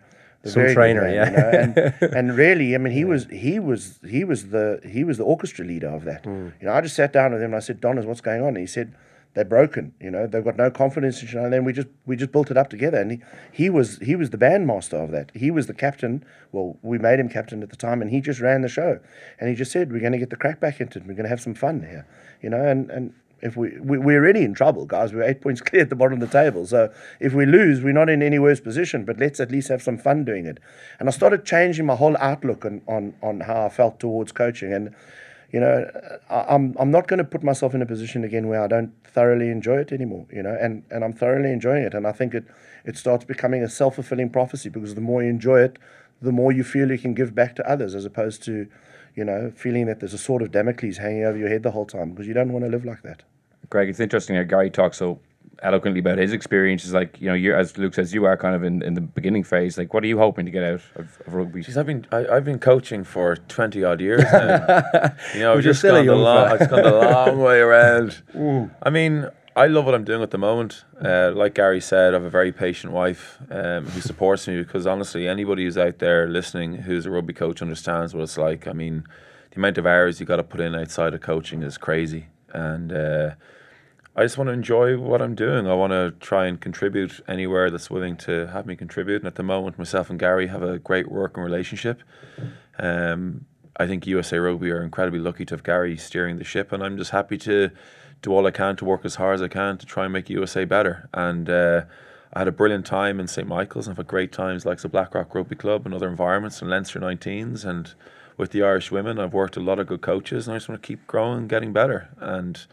[SPEAKER 6] Some trainer, yeah.
[SPEAKER 7] You know? and, [LAUGHS] and really, I mean, he was he was he was the he was the orchestra leader of that.
[SPEAKER 6] Hmm.
[SPEAKER 7] You know, I just sat down with him and I said, Donners, what's going on? And he said, they're broken. You know, they've got no confidence. in. And then we just we just built it up together. And he, he was he was the bandmaster of that. He was the captain. Well, we made him captain at the time, and he just ran the show. And he just said, we're going to get the crack back into it. We're going to have some fun here. You know, and and if we, we we're already in trouble, guys. We're eight [LAUGHS] points clear at the bottom of the table. So if we lose, we're not in any worse position. But let's at least have some fun doing it. And I started changing my whole outlook on on, on how I felt towards coaching. And you know, I, I'm I'm not going to put myself in a position again where I don't thoroughly enjoy it anymore. You know, and and I'm thoroughly enjoying it. And I think it it starts becoming a self fulfilling prophecy because the more you enjoy it, the more you feel you can give back to others, as opposed to you know, feeling that there's a sort of Damocles hanging over your head the whole time because you don't want to live like that.
[SPEAKER 5] Greg, it's interesting how Gary talks so eloquently about his experiences. Like, you know, you're, as Luke says, you are kind of in, in the beginning phase. Like, what are you hoping to get out of, of rugby?
[SPEAKER 8] Jeez, I've been I, I've been coaching for twenty odd years now. [LAUGHS] you know,
[SPEAKER 6] you're
[SPEAKER 8] just gone the long, it's gone the long way around. [LAUGHS] I mean, I love what I'm doing at the moment. Uh, like Gary said, I have a very patient wife um, who supports me because honestly, anybody who's out there listening who's a rugby coach understands what it's like. I mean, the amount of hours you got to put in outside of coaching is crazy, and uh, I just want to enjoy what I'm doing. I want to try and contribute anywhere that's willing to have me contribute. And at the moment, myself and Gary have a great working relationship. Um, I think USA Rugby are incredibly lucky to have Gary steering the ship, and I'm just happy to do all I can to work as hard as I can to try and make USA better. And uh, I had a brilliant time in St Michael's, and I've had great times like the Blackrock Rugby Club and other environments and Leinster 19s, and with the Irish women, I've worked a lot of good coaches, and I just want to keep growing, and getting better, and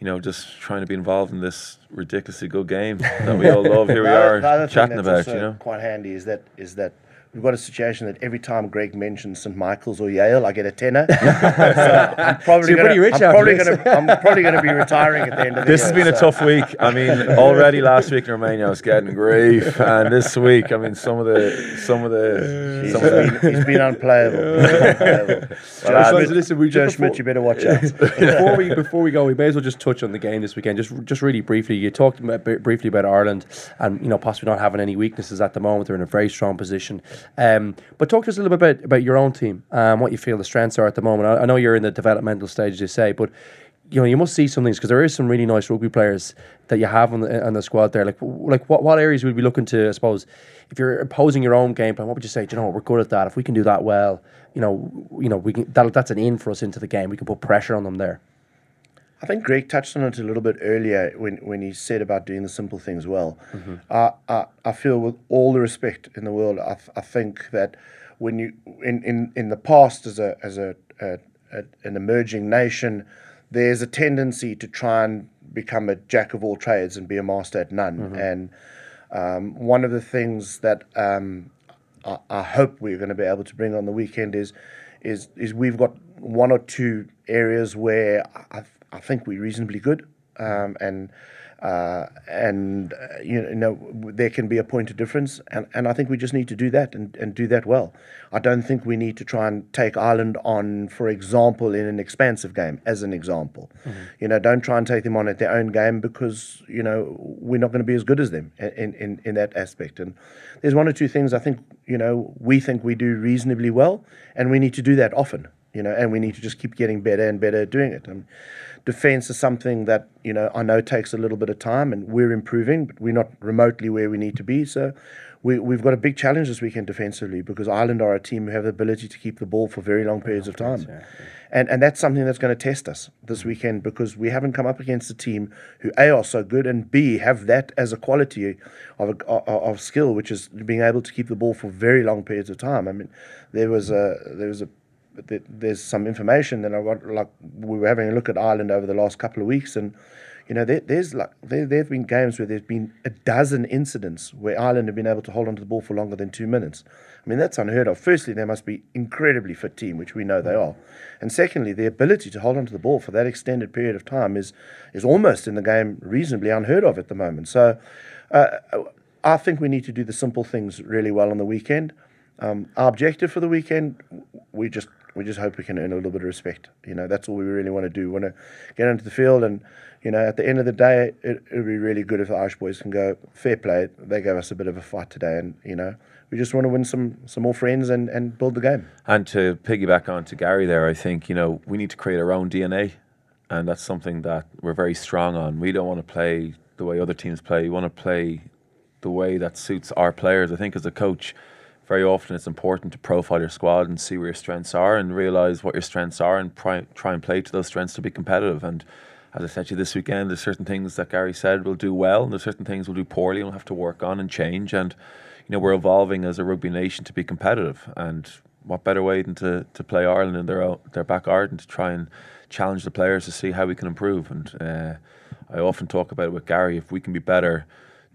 [SPEAKER 8] you know, just trying to be involved in this ridiculously good game [LAUGHS] that we all love. Here we are
[SPEAKER 7] the other thing
[SPEAKER 8] chatting about, you know.
[SPEAKER 7] quite handy is that is that we've got a situation that every time Greg mentions St Michael's or Yale, I get a tenner. [LAUGHS] so I'm probably
[SPEAKER 6] So you're
[SPEAKER 7] gonna,
[SPEAKER 6] pretty rich
[SPEAKER 7] I'm
[SPEAKER 6] after
[SPEAKER 7] probably
[SPEAKER 6] this.
[SPEAKER 7] gonna I'm probably gonna be retiring at the end of the
[SPEAKER 8] This
[SPEAKER 7] year.
[SPEAKER 8] has been a tough week. I mean, [LAUGHS] already last week in Romania I was getting grief, and this week, I mean, some of the, some of the,
[SPEAKER 7] He's
[SPEAKER 8] some of the,
[SPEAKER 7] been, he's been unplayable. He's been unplayable.
[SPEAKER 6] So,
[SPEAKER 7] Joe
[SPEAKER 6] so
[SPEAKER 7] Schmidt,
[SPEAKER 6] listen, we
[SPEAKER 7] Joe
[SPEAKER 6] just
[SPEAKER 7] Schmidt,
[SPEAKER 6] before-
[SPEAKER 7] you better watch out. [LAUGHS]
[SPEAKER 6] before we before we go, we may as well just touch on the game this weekend. Just just really briefly, you talked about, briefly about Ireland and you know possibly not having any weaknesses at the moment. They're in a very strong position. Um, but talk to us a little bit about, about your own team and what you feel the strengths are at the moment. I, I know you're in the developmental stage, you say, but you know you must see some things because there is some really nice rugby players that you have on the on the squad there. Like like what what areas would we looking to? I suppose if you're imposing your own game plan, what would you say? Do you know what, we're good at that. If we can do that well, you know, you know we can that that's an in for us into the game. We can put pressure on them there.
[SPEAKER 7] I think Greg touched on it a little bit earlier when, when he said about doing the simple things well. I, I, I feel, with all the respect in the world, I, I think that when you in, in, in the past as a as a, a, a an emerging nation, there's a tendency to try and become a jack of all trades and be a master at none. And um, one of the things that um, I, I hope we're going to be able to bring on the weekend is is is we've got one or two areas where I, I think we're reasonably good, um, and uh, and uh, you know there can be a point of difference, and, and I think we just need to do that and, and do that well. I don't think we need to try and take Ireland on, for example, in an expansive game, as an example. You know, don't try and take them on at their own game because you know we're not going to be as good as them in, in, in that aspect. And there's one or two things I think you know we think we do reasonably well, and we need to do that often. You know, and we need to just keep getting better and better at doing it. And defense is something that you know I know takes a little bit of time, and we're improving, but we're not remotely where we need to be. So. We, we've got a big challenge this weekend defensively because Ireland are a team who have the ability to keep the ball for very long periods of time. And, and that's something that's going to test us this mm-hmm. weekend because we haven't come up against a team who A are so good and B have that as a quality of, a, of, of skill, which is being able to keep the ball for very long periods of time. I mean, there was a there was a th- there's some information that I got like we were having a look at Ireland over the last couple of weeks and you know there, there's like there there have been games where there's been a dozen incidents where Ireland have been able to hold onto the ball for longer than two minutes. I mean that's unheard of. Firstly, they must be incredibly fit team, which we know they are, and secondly, the ability to hold onto the ball for that extended period of time is is almost in the game reasonably unheard of at the moment. So. Uh, I think we need to do the simple things really well on the weekend. Um, our objective for the weekend, we just we just hope we can earn a little bit of respect. You know, that's all we really want to do. We want to get onto the field, and you know, at the end of the day, it would be really good if the Irish boys can go fair play. They gave us a bit of a fight today, and you know, we just want to win some some more friends and and build the game.
[SPEAKER 8] And to piggyback on to Gary there, I think, you know, we need to create our own DNA. And that's something that we're very strong on. We don't want to play the way other teams play. We want to play the way that suits our players. I think as a coach, very often it's important to profile your squad and see where your strengths are and realize what your strengths are and try, try and play to those strengths to be competitive. And as I said to you this weekend, there's certain things that Gary said will do well, and there's certain things we'll do poorly and we'll have to work on and change. And you know, we're evolving as a rugby nation to be competitive. And what better way than to, to play Ireland in their own, their back garden to try and challenge the players to see how we can improve. And uh, I often talk about it with Gary. If we can be better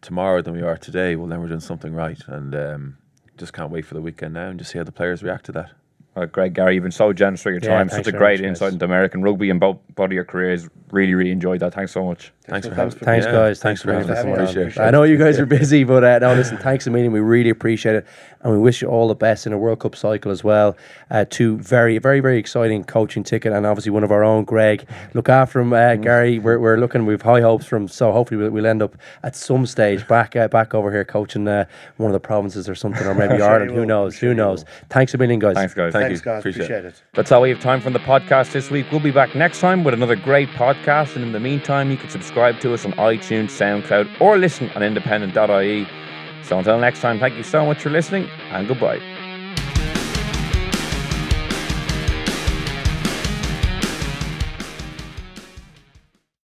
[SPEAKER 8] tomorrow than we are today, well, then we're doing something right. And um, just can't wait for the weekend now and just see how the players react to that.
[SPEAKER 5] Uh, Greg, Gary, you've been so generous for your
[SPEAKER 6] Yeah,
[SPEAKER 5] time. Such a great
[SPEAKER 6] much,
[SPEAKER 5] insight
[SPEAKER 6] guys.
[SPEAKER 5] into American rugby and both, both of your careers. Really, really enjoyed that. Thanks so much.
[SPEAKER 8] Thanks,
[SPEAKER 7] for
[SPEAKER 8] for having
[SPEAKER 7] having-
[SPEAKER 6] Thanks,
[SPEAKER 8] yeah,
[SPEAKER 6] guys.
[SPEAKER 8] Thanks, for having us.
[SPEAKER 7] having
[SPEAKER 8] on.
[SPEAKER 7] us.
[SPEAKER 8] Appreciate it.
[SPEAKER 6] I know you guys are busy, but uh, no, listen, thanks a million. We really appreciate it and we wish you all the best in a World Cup cycle as well. Uh, two very, very, very exciting coaching ticket, and obviously one of our own, Greg. Look after him, uh, mm. Gary. We're, we're looking, we've high hopes from, so hopefully we'll, we'll, end up at some stage back uh, back over here coaching uh, one of the provinces or something, or maybe [LAUGHS] Ireland. Who knows?
[SPEAKER 7] Sure
[SPEAKER 6] who knows? Thanks a million, guys.
[SPEAKER 5] Thanks, guys.
[SPEAKER 8] Thank
[SPEAKER 7] Thanks,
[SPEAKER 8] you.
[SPEAKER 7] guys.
[SPEAKER 8] Appreciate,
[SPEAKER 7] Appreciate it. it.
[SPEAKER 5] That's all we have time from the podcast this week. We'll be back next time with another great podcast, and in the meantime, you can subscribe to us on iTunes, SoundCloud, or listen on independent.ie. So until next time, thank you so much for listening and goodbye.